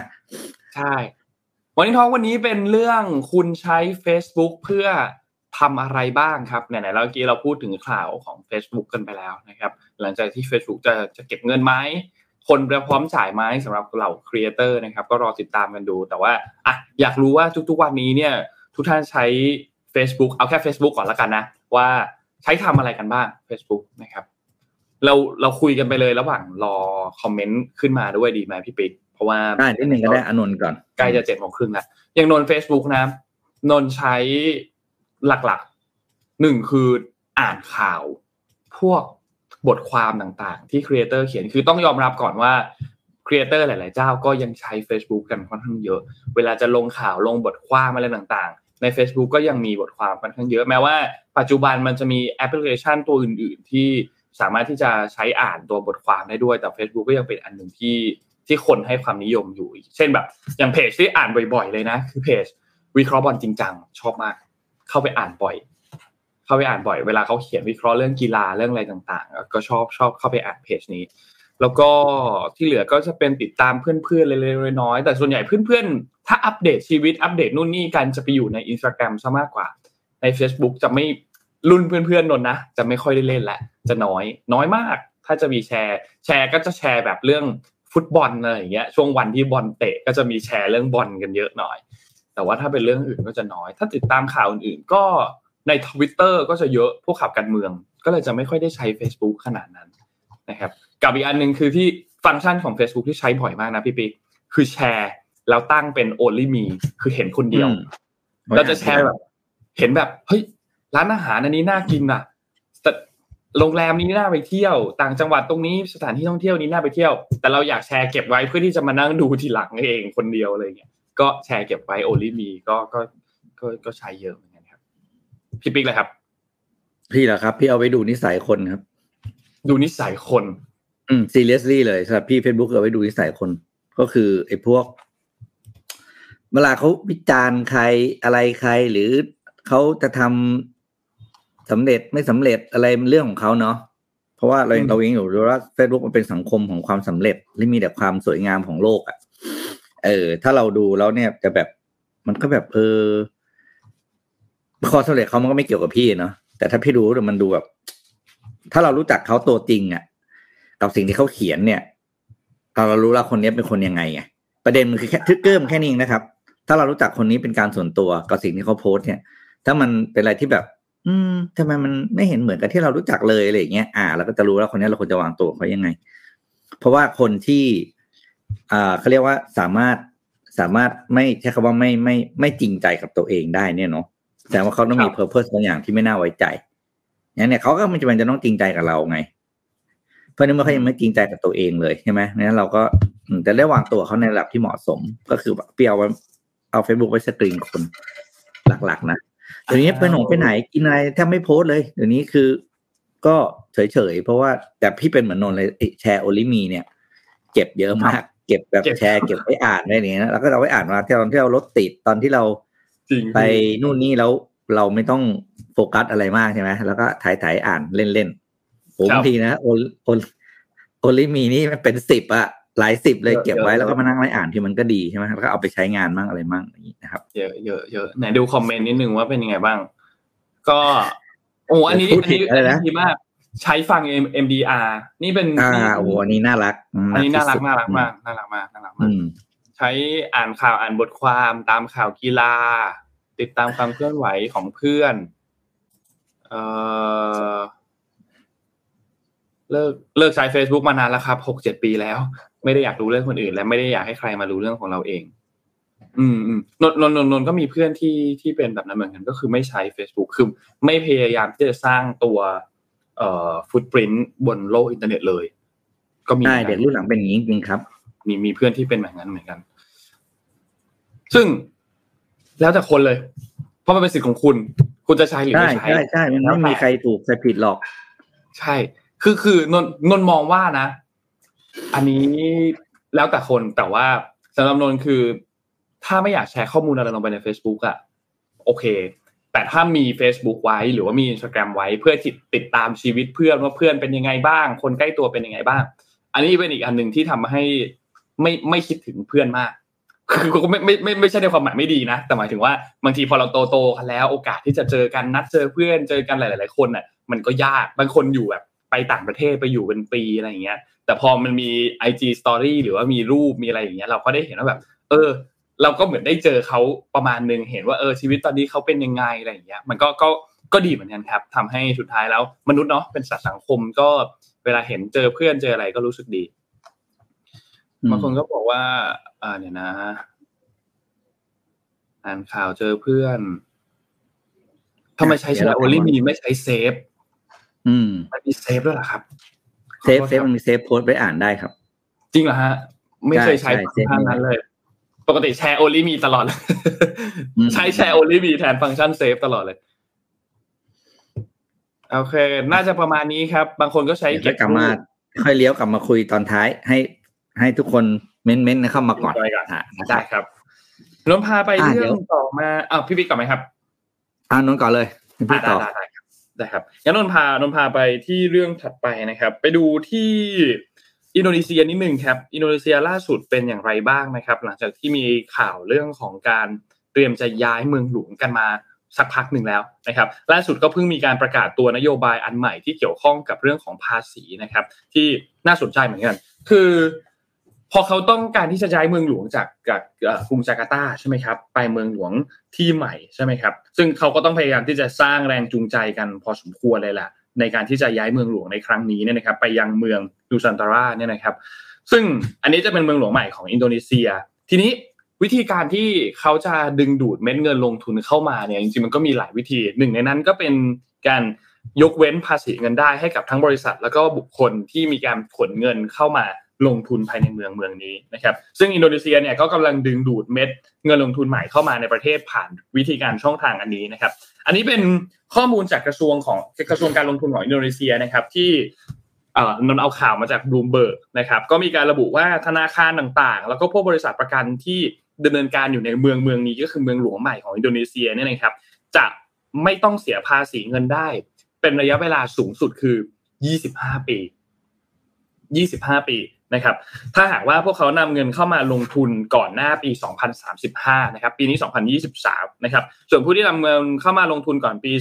B: ใช่ Morning Talk วันนี้เป็นเรื่องคุณใช้ Facebook เพื่อทำอะไรบ้างครับไหนๆแล้วเมื่อกี้เราพูดถึงข่าวของ Facebook กันไปแล้วนะครับ หลังจากที่ Facebook จะจะเก็บเงินไหมคนพร้อมจ่ายไหมสำหรับเหล่า creator นะครับ ก็รอติดตามกันดู แต่ว่าอะอยากรู้ว่าทุกๆวันนี้เนี่ย ทุกท่านใช้ Facebook เอาแค่ Facebook ก่อนแล้วกันนะ ว่าใช้ทำอะไรกันบ้าง Facebook นะครับเราเราคุยกันไปเลยระหว่างรอ comment ขึ้นมาด้วยดีไหมพี่ปิ๊กเพราะว่า
C: ได้นิดหนึ่งก็ได้ เอานนท์ก่อน
B: ใกล้จะเจ็ดโมงครึ่งแล้วอย่างนนท์ Facebook นะนนท์ใช้หลักๆหนึ่งคืออ่านข่าว พวกบทความต่างๆ ที่ creator เขียนคือต้องยอมรับก่อนว่า creator หลาย ๆ เจ้าก็ยังใช้ Facebook กันค่อนข้างเยอะ เวลาจะลงข่าวลงบทความอะไรต่าง ใน Facebook ก็ยังมีบทความค่อนข้างเยอะแม้ว่า ปัจจุบันมันจะมีแอปพลิเคชันตัวอื่น ๆ ที่สามารถที่จะใช้อ่านตัวบทความได้ด้วยแต่ Facebook ก็ยังเป็นอันหนึ่งที่ที่คนให้ความนิยมอยู่ เช่นแบบอย่างเพจที่อ่านบ่อย ๆ เลยนะ คือเพจวิเคราะห์บอลจริงจังชอบมาก เข้าไปอ่านบ่อย เข้าไปอ่านบ่อย เวลาเขาเขียนวิเคราะห์เรื่องกีฬาเรื่องอะไรต่างๆ ก็ชอบชอบเข้าไปอ่านเพจนี้ แล้วก็ที่เหลือก็จะเป็นติดตามเพื่อนๆเล็กๆน้อยๆแต่ส่วนใหญ่เพื่อนๆ ถ้าอัปเดตชีวิตอัปเดตนู่นนี่กันจะไปอยู่ในอินสตาแกรมซะมากกว่า ใน Facebook จะไม่รุ่นเพื่อนๆนนท์นะ จะไม่ค่อยได้เล่นและจะน้อยน้อยมาก ถ้าจะมี share share ก็จะแชร์แบบเรื่องฟุตบอลอะไรอย่างเงี้ยช่วงวันที่บอลเตะก็จะมีแชร์เรื่องบอลกันเยอะหน่อย แต่ว่าถ้าเป็นเรื่องอื่นก็จะน้อย ถ้าติดตามข่าวอื่นๆ ก็ในทวิตเตอร์ก็จะเยอะพวกข่าวการเมือง ก็เลยจะไม่ค่อยได้ใช้ Facebook ขนาดนั้นนะครับกับอีกอันหนึ่งคือที่ฟังก์ชันของ Facebook ที่ใช้บ่อยมากนะพี่ปิ๊กคือแชร์ แล้วตั้งเป็น only me คือเห็นคนเดียว
C: อืม
B: เราจะแชร์แบบ เห็นแบบเฮ้ยร้านอาหารอันนี้น่ากินอะแต่โรงแรมนี้น่าไปเที่ยว ต่างจังหวัดตรงนี้สถานที่ท่องเที่ยวนี้น่าไปเที่ยว แต่เราอยากแชร์เก็บไว้เพื่อที่จะมานั่งดูทีหลังเองคนเดียวอะไรเงี้ยก็แชร์เก็บไว้ only me ก็ก็ก็ก็ใช้เยอะเหมือนกันครับ พี่ปิ๊กเลยครับ
C: พี่เหรอครับ พี่เอาไว้ดูนิสัยคนครับ
B: ดูนิสัยคน
C: อืม seriously เลยสำหรับพี่ Facebook เอาไว้ดูนิสัยคน ก็คือไอ้พวก เวลาเขาวิจารณ์ใครอะไรใคร หรือเขาจะทำสำเร็จไม่สำเร็จอะไรมันเรื่องของเขาเนาะเพราะว่าเรา
B: อืม
C: เราเองอยู่รู้ว่า Facebook มันเป็นสังคมของความสำเร็จและมีแต่ความสวยงามของโลกอะ่ะเออ ถ้าเราดูแล้วเนี่ยจะแบบมันก็แบบเออความสำเร็จเขามันก็ไม่เกี่ยวกับพี่เนาะแต่ถ้าพี่รู้แต่มันดูแบบ ถ้าเรารู้จักเขาตัวจริงอะ่ะ กับสิ่งที่เขาเขียนเนี่ยเราเรารู้แล้วคนนี้เป็นคนยังไงไงประเด็นมันคือแค่ทริกเกอร์มันแค่นี้เองนะครับ ถ้าเรารู้จักคนนี้เป็นการส่วนตัวกับสิ่งที่เขาโพสต์เนี่ย ถ้ามันเป็นอะไรที่แบบ อืมทำไมมันไม่เห็นเหมือนกับที่เรารู้จักเลยอะไรอย่างเงี้ยอ่าเราก็จะรู้แล้วคนนี้เราควรจะวางตัวกับเขายังไง เพราะว่าคนที่อ่าเขาเรียกว่าสามารถสามารถไม่ใช้คำว่าไม่ไม่ไม่จริงใจกับตัวเองได้เนี่ยเนาะแสดงว่าเขาต้องมี
B: ครับ
C: เพอร์เพสบางอย่างที่ไม่น่าไว้ใจงั้นเนี่ยเขาก็ไม่จำเป็นจะต้องจริงใจกับเราไง เพราะในเมื่อเขายังไม่จริงใจกับตัวเองเลยใช่ไหมงั้นเราก็อืมแต่ได้วางตัวเขาในระดับที่เหมาะสม ก็คือแบบเปียวไว้ เอาเฟซบุ๊กไว้สกรีนคนหลักๆนะเดี๋ยวนี้ไปหนงไปไหนกินอะไรแทบไม่โพสต์เลยเดี๋ยวนี้คือก็เฉยๆ เพราะว่าแต่พี่เป็นเหมือนนนท์เลยไอ้แชร์โอลิมีเนี่ยเก็บเยอะมาก เก็บแบบ
B: เก็บ
C: แชร์เก็บไว้อ่านไว้อย่างเงี้ยแล้วก็เราไว้อ่านมาที่ตอนที่เรารถติดตอนที่เรา
B: จริง
C: ไปนู่นนี่แล้วเราไม่ต้องโฟกัสอะไรมากใช่ไหมแล้วก็ถ่ายถ่ายๆอ่านเล่นๆผมบางทีนะโอโอโอลิมีนี่มันเป็นสิบอะ หลายสิบเลยเก็บไว้แล้วก็มานั่งไล่อ่านที่มันก็ดีใช่ไหมแล้วก็เอาไปใช้งานมั่งอะไรมั่งอย่างนี้นะครับ
B: เยอะเยอะเยอะไหนดูคอมเมนต์นิดนึงว่าเป็นยังไงบ้าง ก็โอ้อันนี้
C: พูด
B: อัน
C: ผิด
B: นี้
C: อะไรนะ
B: ดีมากใช้ฟัง M MDR นี่เป็น
C: อ่าโอ้โหอันนี้น่ารัก
B: อันนี้น่ารัก
C: ที่สุด
B: น่ารักมากน่ารักมากน่ารัก
C: อื
B: มาก
C: ม
B: ใช้อ่านข่าวอ่านบทความตามข่าวกีฬา ติดตามความเคลื่อนไหวของเพื่อน เออ เลิกเลิกใช้ Facebook มานานแล้วครับหกเจ็ดปีแล้ว ไม่ได้อยากรู้เรื่องคนอื่น และไม่ได้อยากให้ใครมารู้เรื่องของเราเอง อืมอืมนนนนนนนก็มีเพื่อนที่ที่เป็นแบบนั้นเหมือนกันก็คือไม่ใช้ Facebook คือไม่พยายามที่จะสร้างตัว เอ่อฟุตปรินต์บนโลกอินเทอร์เน็ตเลย ก็มี
C: ใช่
B: หมือน
C: เด็
B: กั
C: ก
B: น
C: รุ่นหลังเป็นอย่างนี้จริงๆครับ
B: มีมีเพื่อนที่เป็นแบบนั้นเหมือนกัน ซึ่งแล้วแต่คนเลย เพราะมันเป็นสิทธิ์ของคุณ คุณจะใช้หรือ
C: ใช่
B: ไม่ใช้
C: ใช่ใช่มัน
B: แล้ว
C: ไม่
B: แต่
C: มีใครถูกใครผิดหรอก
B: ใช่ คือคือนนนนมองว่านะ อันนี้แล้วแต่คนแต่ว่าสำหรับนนคือ ถ้าไม่อยากแชร์ข้อมูลอะไรลงไปใน Facebook อะโอเค แต่ถ้ามี Facebook ไว้ หรือว่ามี Instagram ไว้เพื่อติดติดตามชีวิตเพื่อนว่าเพื่อนเป็นยังไงบ้าง คนใกล้ตัวเป็นยังไงบ้าง อันนี้เป็นอีกอันหนึ่งที่ทำให้ไม่ไม่คิดถึงเพื่อนมากคือก็ไม่ไม่ไม่ไม่ใช่ในความหมายไม่ดีนะ แต่หมายถึงว่าบางทีพอเราโตโตกันแล้วโอกาสที่จะเจอกันนัดเจอเพื่อนเจอกันหลาย ๆ คนน่ะ มันก็ยากบางคนอยู่แบบ ไปต่างประเทศไปอยู่เป็นปีอะไรอย่างเงี้ย แต่พอมันมี IG Story หรือว่ามีรูปมีอะไรอย่างเงี้ย เราก็ได้เห็นว่าแบบ เออ เราก็เหมือนได้เจอเขาประมาณนึงเห็นว่าเออชีวิตตอนนี้เขาเป็นยังไงอะไรอย่างเงี้ย มันก็ก็ก็ดีเหมือนกันครับทำให้สุดท้ายแล้วมนุษย์เนาะเป็นสัตว์สังคมก็เวลาเห็นเจอเพื่อนเจออะไรก็รู้สึกดี
C: อืม
B: บางคนก็บอกว่า อ่าเนี่ยนะอ่านข่าวเจอเพื่อนทำไมใช้ share only me ไม่ใช้ save
C: อืม
B: มันมี save ด้วยเหรอครับ
C: save save มันมี save post ไปอ่านได้ครับ
B: จริงเหรอฮะ ไม่เคยใช้
C: ใช่ใช่
B: ฟังก์ชันนั้นเลย ปกติ share only me ตลอดเลย
C: อืม
B: ใช้ share only me แทน function save ตลอดเลยโอเค น่าจะประมาณนี้ครับ บางคนก็ใช้
C: เดี๋ยวจะกลับมาค่อยเลี้ยวกลับมาคุยตอนท้ายให้ให้ทุกคน ment ment ๆเข้ามาก่อน
B: ไปก่อน
C: อะนะค
B: ได้
C: รับ
B: ครับนนท์พาไป
C: อะ
B: เรื่
C: เดี๋
B: อ
C: ยว
B: งต่อมาอ้าวพี่บิ๊กก่อนไหมครับ
C: อ่านนท์ก่อนเลยพี่
B: อะ
C: ต่อ
B: ได้ได้ได้ครับงั้นนนพานนพาไปที่เรื่องถัดไปนะครับ ไปดูที่อินโดนีเซียนิดหนึ่งครับ อินโดนีเซียล่าสุดเป็นอย่างไรบ้างนะครับ หลังจากที่มีข่าวเรื่องของการเตรียมจะย้ายเมืองหลวงกันมาสักพักหนึ่งแล้วนะครับ ล่าสุดก็เพิ่งมีการประกาศตัวนโยบายอันใหม่ที่เกี่ยวข้องกับเรื่องของภาษีนะครับ ที่น่าสนใจเหมือนกัน คือ พอเขาต้องการที่จะย้ายเมืองหลวงจากจากกรุงจาการ์ตาใช่ไหมครับ ไปเมืองหลวงที่ใหม่ใช่ไหมครับ ซึ่งเขาก็ต้องพยายามที่จะสร้างแรงจูงใจกันพอสมควรเลยแหละในการที่จะย้ายเมืองหลวงในครั้งนี้เนี่ยนะครับ ไปยังเมืองนูซันตาราเนี่ยนะครับ ซึ่งอันนี้จะเป็นเมืองหลวงใหม่ของอินโดนีเซีย ทีนี้วิธีการที่เขาจะดึงดูดเม็ดเงินลงทุนเข้ามาเนี่ยจริงๆมันก็มีหลายวิธีหนึ่งในนั้นก็เป็นการยกเว้นภาษีเงินได้ให้กับทั้งบริษัท แล้วก็บุคคลที่มีการขนเงินเข้ามา ลงทุนภายในเมืองเมืองนี้นะครับซึ่งอินโดนีเซียเนี่ยก็กำลังดึงดูดเม็ดเงินลงทุนใหม่เข้ามาในประเทศผ่านวิธีการช่องทางอันนี้นะครับอันนี้เป็นข้อมูลจากกระทรวงของกระทรวงการลงทุนของอินโดนีเซียนะครับที่นนท์เอาข่าวมาจากบลูมเบิร์กนะครับก็มีการระบุว่าธนาคารต่างๆ แล้วก็พวกบริษัทประกันที่ดำเนินการอยู่ในเมืองเมืองนี้ก็คือเมืองหลวงใหม่ของอินโดนีเซียเนี่ยนะครับจะไม่ต้องเสียภาษีเงินได้ เป็นระยะเวลาสูงสุดคือ 25 ปี 25 ปี นะครับถ้าหากว่าพวกเขานำเงินเข้ามาลงทุนก่อนหน้าปี 2035 นะครับปีนี้ 2023 นะครับส่วนผู้ที่นำเงินเข้ามาลงทุนก่อนปี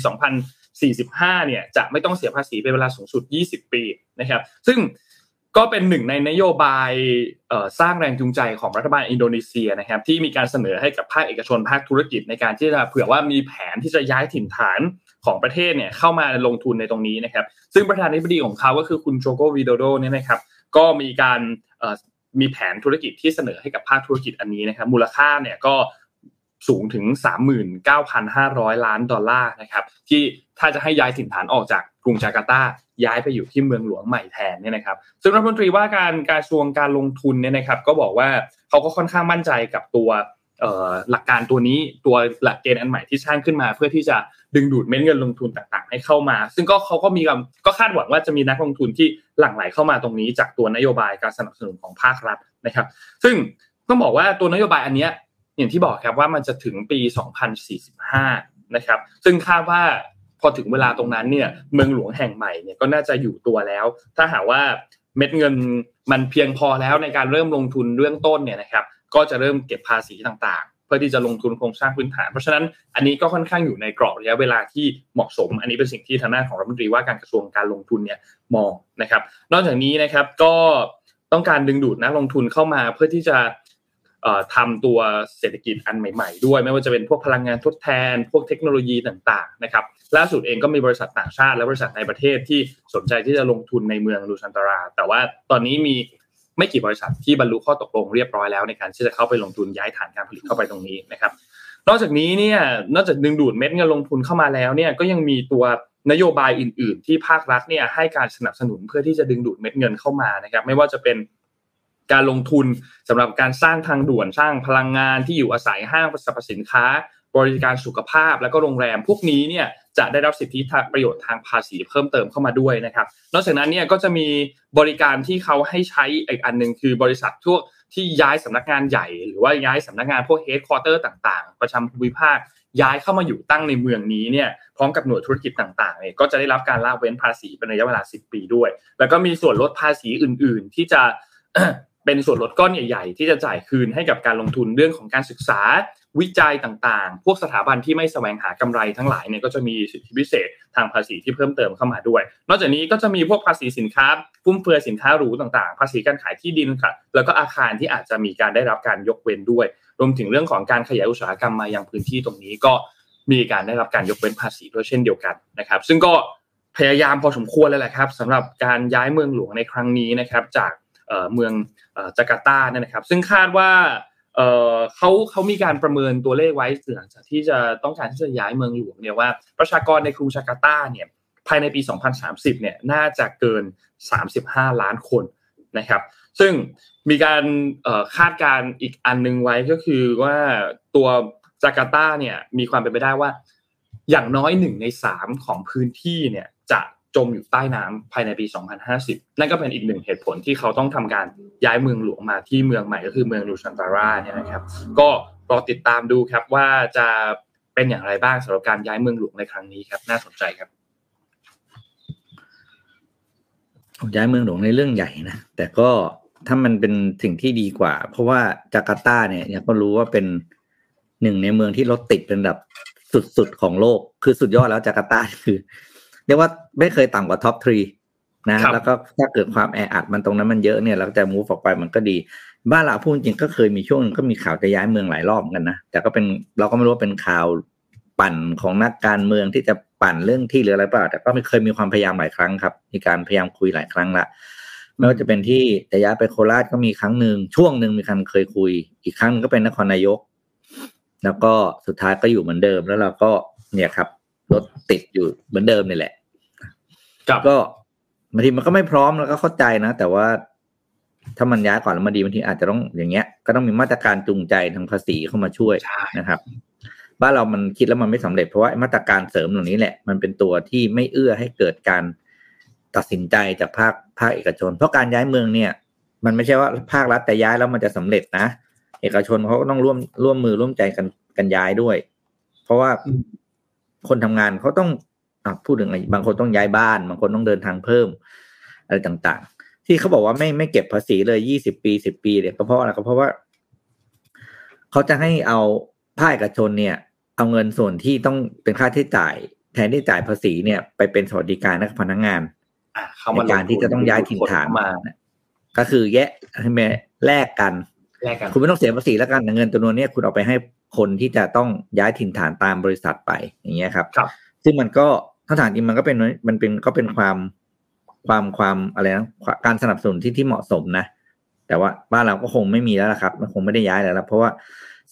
B: 2045 เนี่ยจะไม่ต้องเสียภาษีเป็นเวลาสูงสุด 20 ปีนะครับซึ่งก็เป็นหนึ่งในนโยบายสร้างแรงจูงใจของรัฐบาลอินโดนีเซียนะครับที่มีการเสนอให้กับภาคเอกชนภาคธุรกิจในการที่จะเผื่อว่ามีแผนที่จะย้ายถิ่นฐานของประเทศเนี่ยเข้ามาลงทุนในตรงนี้นะครับซึ่งประธานาธิบดีของเขาก็คือคุณโจโกวิโดโดเนี่ยนะครับ ก็มีการมีแผนธุรกิจที่เสนอให้กับภาคธุรกิจอันนี้นะครับมูลค่าเนี่ยก็สูงถึง 39,500 ล้านดอลลาร์นะครับที่ถ้าจะให้ย้ายถิ่นฐานออกจากกรุงจาการ์ตาย้ายไปอยู่ที่เมืองหลวงใหม่แทนเนี่ยนะครับซึ่งรัฐมนตรีว่าการการทรวงการลงทุนเนี่ยนะครับก็บอกว่าเขาก็ค่อนข้างมั่นใจกับตัว หลักการตัวนี้ตัวหลักเกณฑ์อันใหม่ที่สร้างขึ้นมา เพื่อที่จะดึงดูดเม็ดเงินลงทุนต่างๆ ให้เข้ามา ซึ่งก็เขาก็มีก็คาดหวังว่าจะมีนักลงทุนที่หลั่งไหลเข้ามาตรงนี้ จากตัวนโยบายการสนับสนุนของภาครัฐนะครับ ซึ่งต้องบอกว่าตัวนโยบายอันนี้อย่างที่บอกครับว่ามันจะถึงปี 2045 นะครับ ซึ่งคาดว่าพอถึงเวลาตรงนั้นเนี่ยเมืองหลวงแห่งใหม่เนี่ยก็น่าจะอยู่ตัวแล้ว ถ้าหากว่าเม็ดเงินมันเพียงพอแล้วในการเริ่มลงทุนเรื่องต้นเนี่ยนะครับ ก็จะเริ่มเก็บภาษีต่างๆ เพื่อที่จะลงทุนโครงสร้างพื้นฐาน เพราะฉะนั้นอันนี้ก็ค่อนข้างอยู่ในกรอบระยะเวลาที่เหมาะสม อันนี้เป็นสิ่งที่ทางด้านของรัฐมนตรีว่าการกระทรวงการลงทุนเนี่ยมองนะครับ นอกจากนี้นะครับก็ต้องการดึงดูดนักลงทุนเข้ามาเพื่อที่จะทำตัวเศรษฐกิจอันใหม่ ๆ ด้วย ไม่ว่าจะเป็นพวกพลังงานทดแทน พวกเทคโนโลยีต่างๆนะครับล่าสุดเองก็มีบริษัทต่างชาติและบริษัทในประเทศที่สนใจที่จะลงทุนในเมืองลูซันตารา แต่ว่าตอนนี้มี ไม่กี่บริษัทที่บรรลุข้อตกลงเรียบร้อยแล้วในการที่จะเข้าไปลงทุนย้ายฐานการผลิตเข้าไปตรงนี้นะครับนอกจากนี้เนี่ยนอกจากดึงดูดเม็ดเงินลงทุนเข้ามาแล้วเนี่ยก็ยังมีตัวนโยบายอื่น ๆ ที่ภาครัฐเนี่ยให้การสนับสนุนเพื่อที่จะดึงดูดเม็ดเงินเข้ามานะครับไม่ว่าจะเป็นการลงทุนสำหรับการสร้างทางด่วนสร้างพลังงานที่อยู่อาศัยห้างสรรพสินค้า บริการสุขภาพแล้วก็โรงแรม พวกนี้เนี่ยจะได้รับสิทธิประโยชน์ทางภาษีเพิ่มเติมเข้ามาด้วยนะครับ นอกจากนั้นเนี่ยก็จะมีบริการที่เขาให้ใช้อีกอันหนึ่งคือบริษัททั่วที่ย้ายสำนักงานใหญ่ หรือว่าย้ายสำนักงานพวก headquarter ต่างๆ ประจำภูมิภาคย้ายเข้ามาอยู่ตั้งในเมืองนี้เนี่ยพร้อมกับหน่วยธุรกิจต่างๆเนี่ยก็จะได้รับการละเว้นภาษีเป็นระยะเวลา 10 ปีด้วย แล้วก็มีส่วนลดภาษีอื่น ๆ ที่จะเป็นส่วนลดก้อนใหญ่ ๆ ที่จะจ่ายคืนให้กับการลงทุนเรื่องของการศึกษา วิจัยต่างๆ พวกสถาบันที่ไม่แสวงหากำไรทั้งหลายเนี่ยก็จะมีสิทธิพิเศษทางภาษีที่เพิ่มเติมเข้ามาด้วย นอกจากนี้ก็จะมีพวกภาษีสินค้าฟุ่มเฟือยสินค้าหรูต่างๆ ภาษีการขายที่ดินค่ะ แล้วก็อาคารที่อาจจะมีการได้รับการยกเว้นด้วย รวมถึงเรื่องของการขยายอุตสาหกรรมมายังพื้นที่ตรงนี้ก็มีการได้รับการยกเว้นภาษีด้วยเช่นเดียวกันนะครับ ซึ่งก็พยายามพอสมควรเลยแหละครับสำหรับการย้ายเมืองหลวงในครั้งนี้นะครับ จากเมืองจาการ์ตาเนี่ยนะครับ ซึ่งคาดว่า เขาเขามีการประเมินตัวเลขไว้หลังจากที่จะต้องการที่จะย้ายเมืองหลวงเนี่ยว่าประชากรในกรุงจาการ์ตาเนี่ยภายในปี 2030 เนี่ยน่าจะเกิน 35 ล้านคนนะครับ ซึ่งมีการคาดการอีกอันนึงไว้ก็คือว่าตัวจาการ์ตาเนี่ยมีความเป็นไปได้ว่า อย่างน้อยหนึ่งในสามของพื้นที่เนี่ยจะ จมอยู่ใต้น้ำภายในปี 2050 นั่นก็เป็นอีกหนึ่งเหตุผลที่เขาต้องทำการย้ายเมืองหลวงมาที่เมืองใหม่ก็คือเมืองลูชันตาราเนี่ยนะครับ ก็รอติดตามดูครับว่าจะเป็นอย่างไรบ้างสำหรับการย้ายเมืองหลวงในครั้งนี้ครับ น่าสนใจครับ
C: ย้ายเมืองหลวงในเรื่องใหญ่นะ แต่ก็ถ้ามันเป็นสิ่งที่ดีกว่า เพราะว่าจาการ์ตาเนี่ยเนี่ยก็รู้ว่าเป็นหนึ่งในเมืองที่รถติดเป็นแบบสุดๆของโลก คือสุดยอดแล้วจาการ์ตาคือ รียกว่าไม่เคยต่ำกว่าท็อปทรีนะแล้วก็ถ้าเกิดความแออัดมันตรงนั้นมันเยอะเนี่ยเราจะมูฟออกไปมันก็ดี บ้านเราพูดจริงก็เคยมีช่วงก็มีข่าวจะย้ายเมืองหลายรอบกันนะแต่ก็เป็นเราก็ไม่รู้ว่าเป็นข่าวปั่นของนักการเมืองที่จะปั่นเรื่องที่หรืออะไรเปล่าแต่ก็ไม่เคยมีความพยายามหลายครั้งครับ มีการพยายามคุยหลายครั้งละไม่ว่าจะเป็นที่แต่ย้ายไปโคราชก็มีครั้งหนึ่งช่วงหนึ่งมีคันเคยคุย อีกครั้งก็เป็นนครนายก แล้วก็สุดท้ายก็อยู่เหมือนเดิมแล้วเราก็เนี่ยครับรถติดอยู่เหมือนเดิมนี่แหละ ก็บางทีมันก็ไม่พร้อมแล้วก็เข้าใจนะ แต่ว่าถ้ามันย้ายก่อนแล้วมาดีบางทีอาจจะต้องอย่างเงี้ย ก็ต้องมีมาตรการจูงใจทางภาษีเข้ามาช่วยนะครับ บ้านเรามันคิดแล้วมันไม่สำเร็จเพราะว่ามาตรการเสริมเหล่านี้แหละ มันเป็นตัวที่ไม่เอื้อให้เกิดการตัดสินใจจากภาคภาคเอกชน เพราะการย้ายเมืองเนี่ย มันไม่ใช่ว่าภาครัฐแต่ย้ายแล้วมันจะสำเร็จนะเอกชนเขาก็ต้องร่วมร่วมมือร่วมใจกันกันย้ายด้วย เพราะว่าคนทำงานเขาต้องอ พูดถึงอะไรบางคนต้องย้ายบ้าน บางคนต้องเดินทางเพิ่ม อะไรต่างๆ ที่เขาบอกว่าไม่ไม่เก็บภาษีเลยยี่สิบปีสิบปีเนี่ยเพราะอะไรก็เพราะว่า เขาจะให้เอาภาคเอกชนเนี่ย เอาเงินส่วนที่ต้องเป็นค่าใช้จ่าย แทนที่จ่ายภาษีเนี่ย ไปเป็นสวัสดิการนักพนักงานในการที่จะต้องย้ายถิ่นฐานมาก็คือแยะให้แม่แลกกัน
B: แลกกัน
C: คุณไม่ต้องเสียภาษีแล้วกันเงินตัวนี้คุณเอาไปให้คนที่จะต้องย้ายถิ่นฐานตามบริษัทไปอย่างเงี้ยครับ
B: ครับ
C: ซึ่งมันก็ ถ้าถามจริงมันก็เป็นมันเป็นก็เป็นความความความอะไรนะการสนับสนุนที่ที่เหมาะสมนะแต่ว่าบ้านเราก็คงไม่มีแล้วละครับ มันคงไม่ได้ย้ายแล้วละเพราะว่า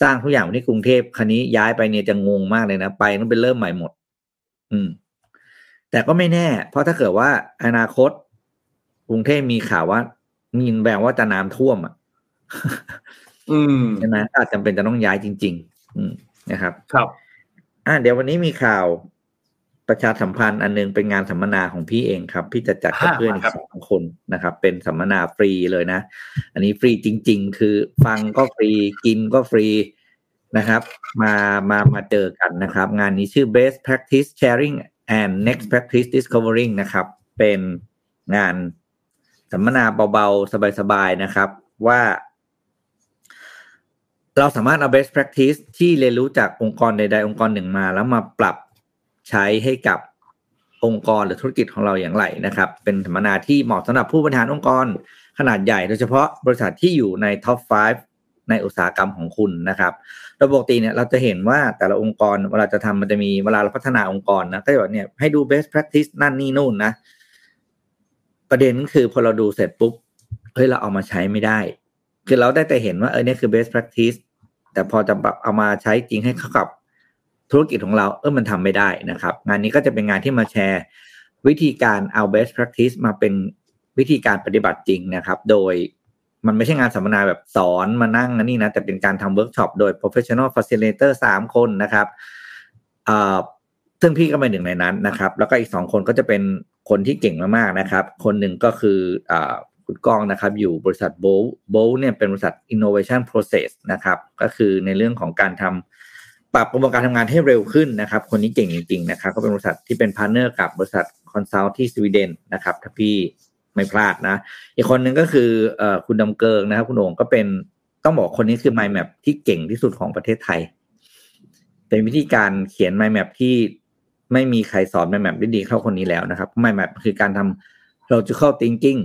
C: สร้างทุกอย่างที่กรุงเทพคันนี้ย้ายไปเนี่ยจะงงมากเลยนะไปต้องเป็นเริ่มใหม่หมด อืม แต่ก็ไม่แน่ เพราะถ้าเกิดว่าอนาคต กรุงเทพมีข่าวว่ามีแววว่าจะน้ำท่วมอะ
B: อืม
C: ใช่ไหมอาจจำเป็นจะต้องย้ายจริง ๆ อืมนะครับ
B: ครับ
C: อ่าเดี๋ยววันนี้มีข่าว ประชาสัมพันธ์อันนึงเป็นงานสัมมนาของพี่เองครับ พี่จะจัดกับเพื่อนสองคนนะครับ เป็นสัมมนาฟรีเลยนะ อันนี้ฟรีจริง ๆ คือฟังก็ฟรีกินก็ฟรีนะครับ มามามาเจอกันนะครับ งานนี้ชื่อ best practice sharing and next practice discovering นะครับ เป็นงานสัมมนาเบาๆ สบายๆนะครับ ว่าเราสามารถเอา best practice ที่เรียนรู้จากองค์กรใดๆ องค์กรหนึ่งมา แล้วมาปรับ ใช้ให้กับองค์กรหรือธุรกิจของเราอย่างไรนะครับ เป็นสัมมนาที่เหมาะสำหรับผู้บริหารองค์กรขนาดใหญ่ โดยเฉพาะบริษัทที่อยู่ในท็อป 5 ในอุตสาหกรรมของคุณนะครับโดยปกติเนี่ยเราจะเห็นว่าแต่ละองค์กรเวลาจะทำมันจะมีเวลาเราพัฒนาองค์กรนะก็จะบเนี่ยให้ดู best practice นั่นนี่นู่นนะ ประเด็นคือพอเราดูเสร็จปุ๊บเฮ้ยเราเอามาใช้ไม่ได้ คือเราได้แต่เห็นว่าเออเนี่ยคือ best practice แต่พอจะแบบเอามาใช้จริงให้เข้ากับ ธุรกิจของเราเออมันทำไม่ได้นะครับ งานนี้ก็จะเป็นงานที่มาแชร์วิธีการเอา best practice มาเป็นวิธีการปฏิบัติจริงนะครับ โดยมันไม่ใช่งานสัมมนาแบบสอนมานั่งนี่นะ แต่เป็นการทำเวิร์กช็อปโดย professional facilitator สามคนนะครับซึ่งพี่ก็เป็นหนึ่งในนั้นนะครับ แล้วก็อีกสองคนก็จะเป็นคนที่เก่งมากๆนะครับ คนหนึ่งก็คืออคุณก้องนะครับ อยู่บริษัทโบลโบลเนี่ยเป็นบริษัท innovation process นะครับ ก็คือในเรื่องของการทำ ปรับกระบวนการทำงานให้เร็วขึ้นนะครับ คนนี้เก่งจริงๆนะครับก็เป็นบริษัทที่เป็น partner กับบริษัท consult ที่สวีเดนนะครับ ถ้าพี่ไม่พลาดนะ อีกคนหนึ่งก็คืออคุณดำเกิงนะครับ คุณโอ่งก็เป็นต้องบอกคนนี้คือ Mind Map ที่เก่งที่สุดของประเทศไทย เป็นวิธีการเขียน Mind Map ที่ไม่มีใครสอน Mind Map ได้ดีเท่าคนนี้แล้วนะครับ Mind Map คือการทำ logical thinking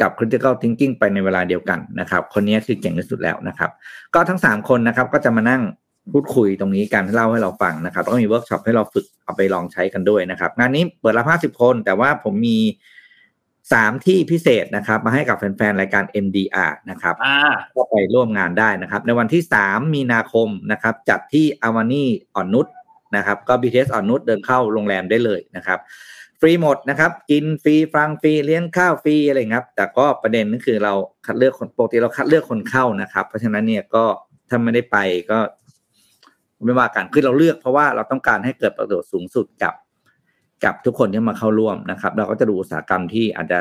C: กับ critical thinking ไปในเวลาเดียวกันนะครับ คนนี้คือเก่งที่สุดแล้วนะครับ ก็ทั้งสามคนนะครับ ก็จะมานั่ง พูดคุยตรงนี้การเล่าให้เราฟังนะครับแล้วก็มีเวิร์กช็อปให้เราฝึกเอาไปลองใช้กันด้วยนะครับ งานนี้เปิดรับห้าสิบคน แต่ว่าผมมีสามที่พิเศษนะครับ มาให้กับแฟนๆ รายการ MDR นะครับก็ไปร่วมงานได้นะครับ ในวันที่สามมีนาคมนะครับ จัดที่อาวานี่อ่อนนุชนะครับ ก็ BTS อ่อนนุชเดินเข้าโรงแรมได้เลยนะครับฟรีหมดนะครับ กินฟรีฟังฟรีเลี้ยงข้าวฟรีอะไรครับ แต่ก็ประเด็นนั่นคือเราคัดเลือกคนปกติเราคัดเลือกคนเข้านะครับ เพราะฉะนั้นเนี่ยก็ถ้าไม่ได้ไปก็ ไม่ว่ากันคือเราเลือกเพราะว่าเราต้องการให้เกิดประโยชน์สูงสุดกับ กับทุกคนที่มาเข้าร่วมนะครับ เราก็จะดูอุตสาหกรรมที่อาจจะ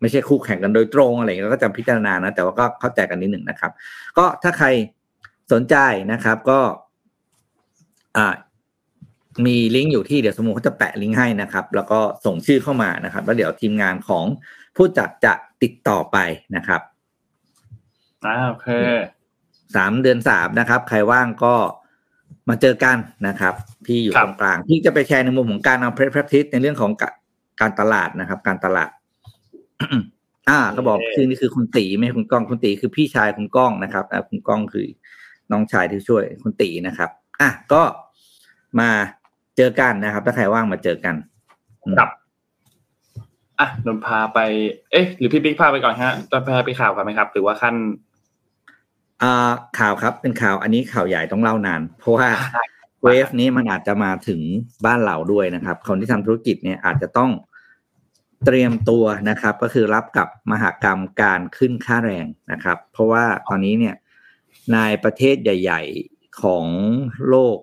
C: ไม่ใช่คู่แข่งกันโดยตรงอะไรอย่างเงี้ยก็จะพิจารณานะแต่ว่าก็เข้าใจกันนิดหนึ่งนะครับ ก็ถ้าใครสนใจนะครับ ก็อ่ามีลิงก์อยู่ที่เดี๋ยวสมมุติเขาจะแปะลิงก์ให้นะครับ แล้วก็ส่งชื่อเข้ามานะครับ แล้วเดี๋ยวทีมงานของผู้จัดจะติดต่อไปนะครับ
B: อ่าโอเค
C: สามเดือนสามนะครับ ใครว่างก็ มาเจอกันนะครับ พี่อยู่ตรงกลางพี่จะไปแชร์ในมุมของการเอาเพรส practice ในเรื่องของการตลาดนะครับ การตลาด อ่า ก็บอกคือนี่คือคุณตีไม่คุณก้องคุณตีคือพี่ชายคุณก้องนะครับคุณก้องคือน้องชายที่ช่วยคุณตีนะครับ อะก็มาเจอกันนะครับ ถ้าใครว่างมาเจอกัน
B: ครับอะนนพาไป เอ๊ะ หรือพี่บิ๊กพาไปก่อนฮะจะพาไปข่าวกันไหมครับ หรือว่าขั้น
C: อ่าข่าวครับเป็นข่าวอันนี้ข่าวใหญ่ต้องเล่านาน เพราะว่าเวฟนี้มันอาจจะมาถึงบ้านเราด้วยนะครับ คนที่ทำธุรกิจเนี่ยอาจจะต้องเตรียมตัวนะครับ ก็คือรับกับมหากรรมการขึ้นค่าแรงนะครับ เพราะว่าตอนนี้เนี่ยในประเทศใหญ่ ๆของโลก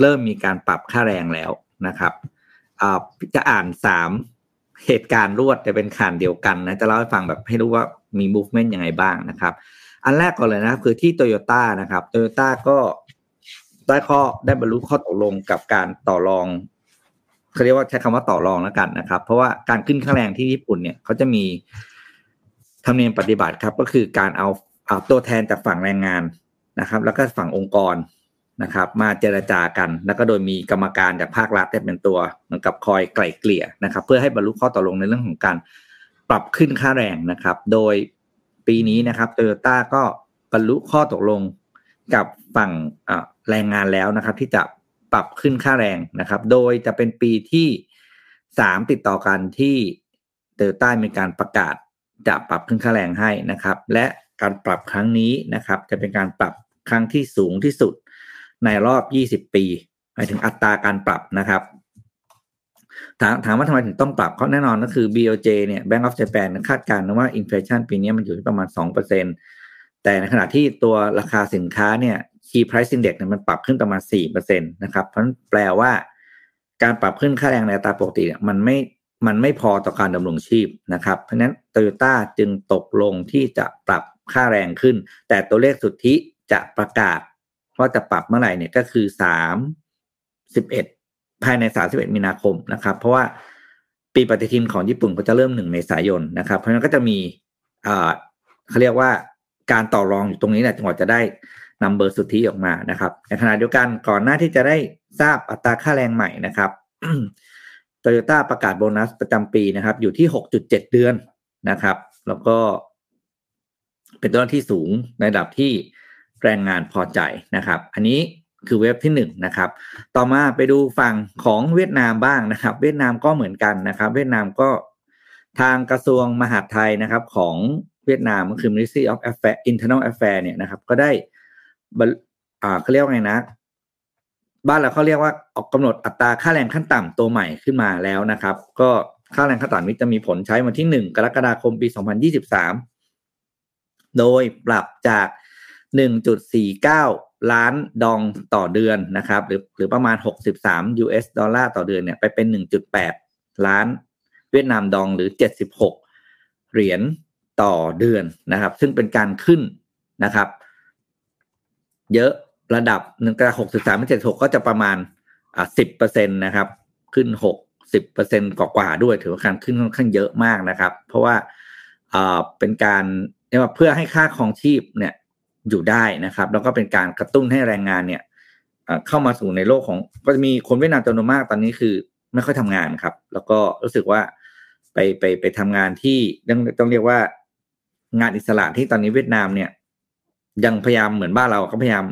C: เริ่มมีการปรับค่าแรงแล้วนะครับอ่าจะอ่านสามเหตุการณ์รวดแต่เป็นข่าวเดียวกันนะจะเล่าให้ฟังแบบให้รู้ว่ามี movement ยังไงบ้างนะครับ อันแรกก่อนเลยนะครับคือที่โตโยต้านะครับโตโยต้าก็ได้ข้อได้บรรลุข้อตกลงกับการต่อรองเขาเรียกว่าใช้คำว่าต่อรองแล้วกันนะครับ เพราะว่าการขึ้นค่าแรงที่ญี่ปุ่นเนี่ยเขาจะมีธรรมเนียมปฏิบัติครับ ก็คือการเอาเอาตัวแทนจากฝั่งแรงงานนะครับ แล้วก็ฝั่งองค์กรนะครับ มาเจรจากัน แล้วก็โดยมีกรรมการจากภาครัฐเป็นตัวเหมือนกับคอยไกล่เกลี่ยนะครับ เพื่อให้บรรลุข้อตกลงในเรื่องของการปรับขึ้นค่าแรงนะครับ โดย ปีนี้นะครับโตโยต้าก็บรรลุข้อตกลงกับฝั่งแรงงานแล้วนะครับ ที่จะปรับขึ้นค่าแรงนะครับ โดยจะเป็นปีที่สามติดต่อกันที่โตโยต้ามีการประกาศจะปรับขึ้นค่าแรงให้นะครับ และการปรับครั้งนี้นะครับ จะเป็นการปรับครั้งที่สูงที่สุดในรอบ 20 ปีหมายถึงอัตราการปรับนะครับ ถามถามว่าทำไมถึงต้องปรับเขาแน่นอนก็คือ BOJ เนี่ย Bank of Japan คาดการณ์ว่าอินฟลชันปีนี้มันอยู่ที่ประมาณ 2%แต่ในขณะที่ตัวราคาสินค้าเนี่ย Key Price Index เนี่ยมันปรับขึ้นประมาณ 4%นะครับ เพราะนั้นแปลว่า การปรับขึ้นค่าแรงในตาปกติเนี่ยมันไม่มันไม่พอต่อการดำรงชีพนะครับ เพราะฉะนั้นโตโยต้าจึงตกลงที่จะปรับค่าแรงขึ้น แต่ตัวเลขสุทธิจะประกาศว่าจะปรับเมื่อไหร่เนี่ยก็คือสามสิบเอ็ด ภายในสาสิบเอ็ดมีนาคมนะครับ เพราะว่าปีปฏิทินของญี่ปุ่นก็จะเริ่มหนึ่งเมษายนนะครับ เพราะฉะนั้นก็จะมีอ่าเขาเรียกว่าการต่อรองอยู่ตรงนี้แหละจังหวะจะได้นำเบอร์สุทธิออกมานะครับในขณะเดียวกันก่อนหน้าที่จะได้ทราบอัตราค่าแรงใหม่นะครับโตโยต้าประกาศโบนัสประจำปีนะครับ อยู่ที่หกจุดเเดือนนะครับ แล้วก็เป็นตัวที่สูงในระดับที่แรงงานพอใจนะครับ อันนี้ คือเว็บที่หนึ่งนะครับ ต่อมาไปดูฝั่งของเวียดนามบ้างนะครับ เวียดนามก็เหมือนกันนะครับ เวียดนามก็ทางกระทรวงมหาดไทยนะครับ ของเวียดนามก็คือ Ministry of Affairs Internal Affairs เนี่ยนะครับ ก็ได้อ่าเขาเรียกว่าไงนะ บ้านเราเขาเรียกว่าออกกำหนดอัตราค่าแรงขั้นต่ำตัวใหม่ขึ้นมาแล้วนะครับ ก็ค่าแรงขั้นต่ำนี้จะมีผลใช้วันที่หนึ่งกรกฎาคมปี 2023 โดยปรับจาก 1.49 ล้านดองต่อเดือนนะครับ หรือหรือประมาณ 63 US ดอลลาร์ต่อเดือนเนี่ยไปเป็น 1.8 ล้านเวียดนามดองหรือ 76 เหรียญต่อเดือนนะครับ ซึ่งเป็นการขึ้นนะครับ เยอะระดับหนึ่งกระหกสิบสามเจ็ดหกก็จะประมาณอ่าสิบเปอร์เซ็นตนะครับ ขึ้นหกสิบเปอร์เซ็นกว่าๆด้วย ถือว่าการขึ้นค่อนข้างเยอะมากนะครับ เพราะว่าอ่าเป็นการเรียกว่าเพื่อให้ค่าครองชีพเนี่ย อยู่ได้นะครับ แล้วก็เป็นการกระตุ้นให้แรงงานเนี่ยเข้ามาสู่ในโลกของก็จะมีคนเวียดนามจำนวนมากตอนนี้คือไม่ค่อยทำงานครับ แล้วก็รู้สึกว่าไปไปไปทำงานที่ต้องต้องเรียกว่างานอิสระที่ตอนนี้เวียดนามเนี่ย ยังพยายามเหมือนบ้านเราก็พยายาม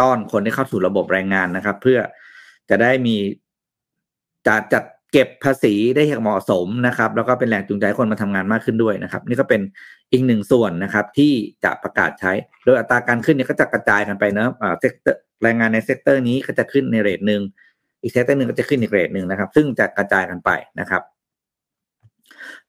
C: ต้อนคนให้เข้าสู่ระบบแรงงานนะครับ เพื่อจะได้มีจัดจัดเก็บภาษีได้อย่างเหมาะสมนะครับ แล้วก็เป็นแรงจูงใจคนมาทำงานมากขึ้นด้วยนะครับ นี่ก็เป็น อีกหนึ่งส่วนนะครับที่จะประกาศใช้ โดยอัตราการขึ้นเนี่ยก็จะกระจายกันไปนะอ่า sector แรงงานใน sector นี้ก็จะขึ้นใน rate หนึ่งอีก sector หนึ่งก็จะขึ้นอีก rate หนึ่งนะครับ ซึ่งจะกระจายกันไปนะครับ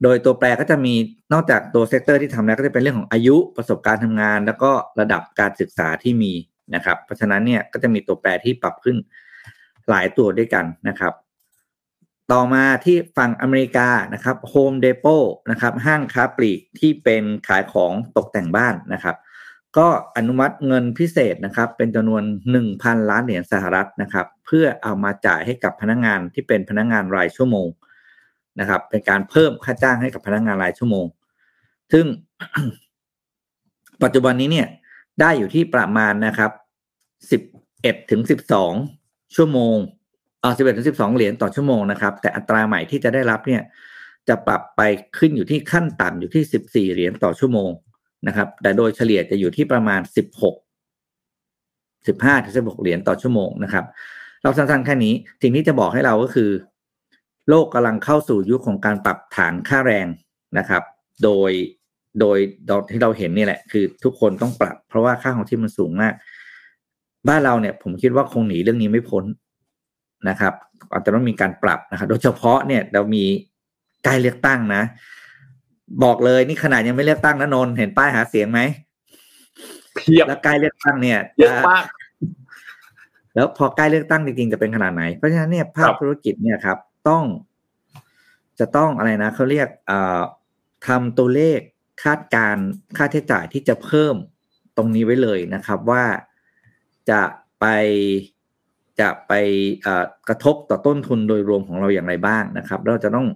C: โดยตัวแปรก็จะมีนอกจากตัว sector ที่ทำแล้วก็จะเป็นเรื่องของอายุประสบการณ์ทำงาน แล้วก็ระดับการศึกษาที่มีนะครับ เพราะฉะนั้นเนี่ยก็จะมีตัวแปรที่ปรับขึ้นหลายตัวด้วยกันนะครับ ต่อมาที่ฝั่งอเมริกานะครับ Home Depot นะครับห้างค้าปลีกที่เป็นขายของตกแต่งบ้านนะครับ ก็อนุมัติเงินพิเศษนะครับ เป็นจำนวน 1,000 ล้านเหรียญสหรัฐนะครับ เพื่อเอามาจ่ายให้กับพนักงงานที่เป็นพนักงงานรายชั่วโมงนะครับ เป็นการเพิ่มค่าจ้างให้กับพนักงงานรายชั่วโมง ซึ่งปัจจุบันนี้เนี่ยได้อยู่ที่ประมาณนะครับสิบเอ็ดถึงสิบสองชั่วโมง อ่าสิบเอ็ดถึงสิบสองเหรียญต่อชั่วโมงนะครับ แต่อัตราใหม่ที่จะได้รับเนี่ย จะปรับไปขึ้นอยู่ที่ขั้นต่ำอยู่ที่สิบสี่เหรียญต่อชั่วโมงนะครับ แต่โดยเฉลี่ยจะอยู่ที่ประมาณสิบหกสิบห้าถึงสิบหกเหรียญต่อชั่วโมงนะครับ เราสั้นๆแค่นี้สิ่งที่จะบอกให้เราก็คือ โลกกำลังเข้าสู่ยุคของการปรับฐานค่าแรงนะครับ โดยโดยที่เราเห็นนี่แหละ คือทุกคนต้องปรับ เพราะว่าค่าของที่มันสูงมาก บ้านเราเนี่ย ผมคิดว่าคงหนีเรื่องนี้ไม่พ้น นะครับอาจจะต้องมีการปรับนะครับโดยเฉพาะเนี่ยเรามีใกล้เลือกตั้งนะ บอกเลยนี่ขนาดยังไม่เลือกตั้งนะนนเห็นป้ายหาเสียงไหม
B: เพียบ
C: แล้วใกล้เลือกตั้งเนี่ย
B: เยอะมาก
C: แล้วพอใกล้เลือกตั้งจริงๆจะเป็นขนาดไหน เพราะฉะนั้นเนี่ยภาคธุรกิจเนี่ยครับ ต้อง จะต้องอะไรนะเขาเรียกทำตัวเลขคาดการค่าใช้จ่ายที่จะเพิ่มตรงนี้ไว้เลยนะครับ ว่าจะไป จะไปกระทบต่อต้นทุนโดยรวมของเราอย่างไรบ้างนะครับเราจะต้อง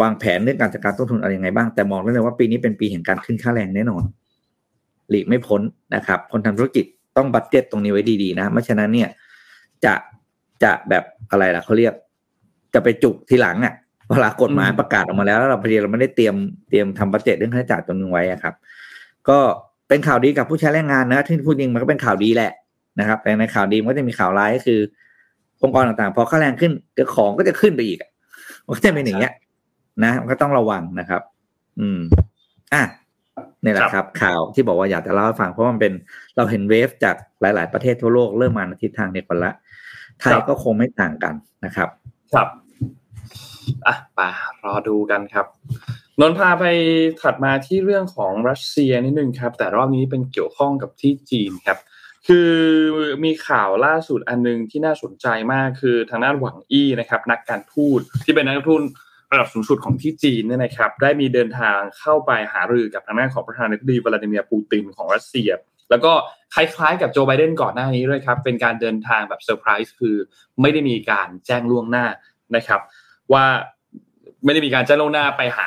C: วางแผนเรื่องการจัดการต้นทุนอะไรยังไงบ้าง แต่มองได้เลยว่าปีนี้เป็นปีแห่งการขึ้นค่าแรงแน่นอน หลีกไม่พ้นนะครับ คนทำธุรกิจต้อง budget ตรงนี้ไว้ดีๆนะไม่ฉะนั้นเนี่ยจะจะแบบอะไรล่ะเขาเรียก จะไปจุกทีหลังอะเวลากฎหมายประกาศออกมาแล้วแล้วเราพอดีเราไม่ได้เตรียมเตรียมทำ budget เรื่องค่าใช้จ่ายตรงนึงไว้ครับ ก็เป็นข่าวดีกับผู้ใช้แรงงานนะที่พูดจริงมันก็เป็นข่าวดีแหละ นะครับแต่ในข่าวดีมันก็จะมีข่าวร้ายก็คือ องค์กรต่างๆ พอค่าแรงขึ้นเดี๋ยวของก็จะขึ้นไปอีกมันก็จะเป็นอย่างเงี้ยนะมันก็ต้องระวังนะครับ อืม อะนี่แหละครับ ข่าวที่บอกว่าอยากจะเล่าให้ฟังเพราะมันเป็นเราเห็นเวฟจากหลาย ๆ ประเทศทั่วโลกเริ่มมาในทิศทางเดียวกันละไทยก็คงไม่ต่างกันนะครับ
B: ครับอะไปรอดูกันครับนนพาไปถัดมาที่เรื่องของรัสเซียนิดนึงครับ แต่รอบนี้เป็นเกี่ยวข้องกับที่จีนครับ คือมีข่าวล่าสุดอันนึงที่น่าสนใจมากคือทางด้านหวังอี้นะครับ นักการทูตที่เป็นนักทูตระดับสูงสุดของที่จีนเนี่ยนะครับ ได้มีเดินทางเข้าไปหารือกับทางด้านของประธานาธิบดีวลาดิเมียร์ปูตินของรัสเซีย แล้วก็คล้ายๆกับโจไบเดนก่อนหน้านี้ด้วยครับ เป็นการเดินทางแบบเซอร์ไพรส์คือไม่ได้มีการแจ้งล่วงหน้านะครับ ว่า ไม่ได้มีการแจ้งล่วงหน้าไปหา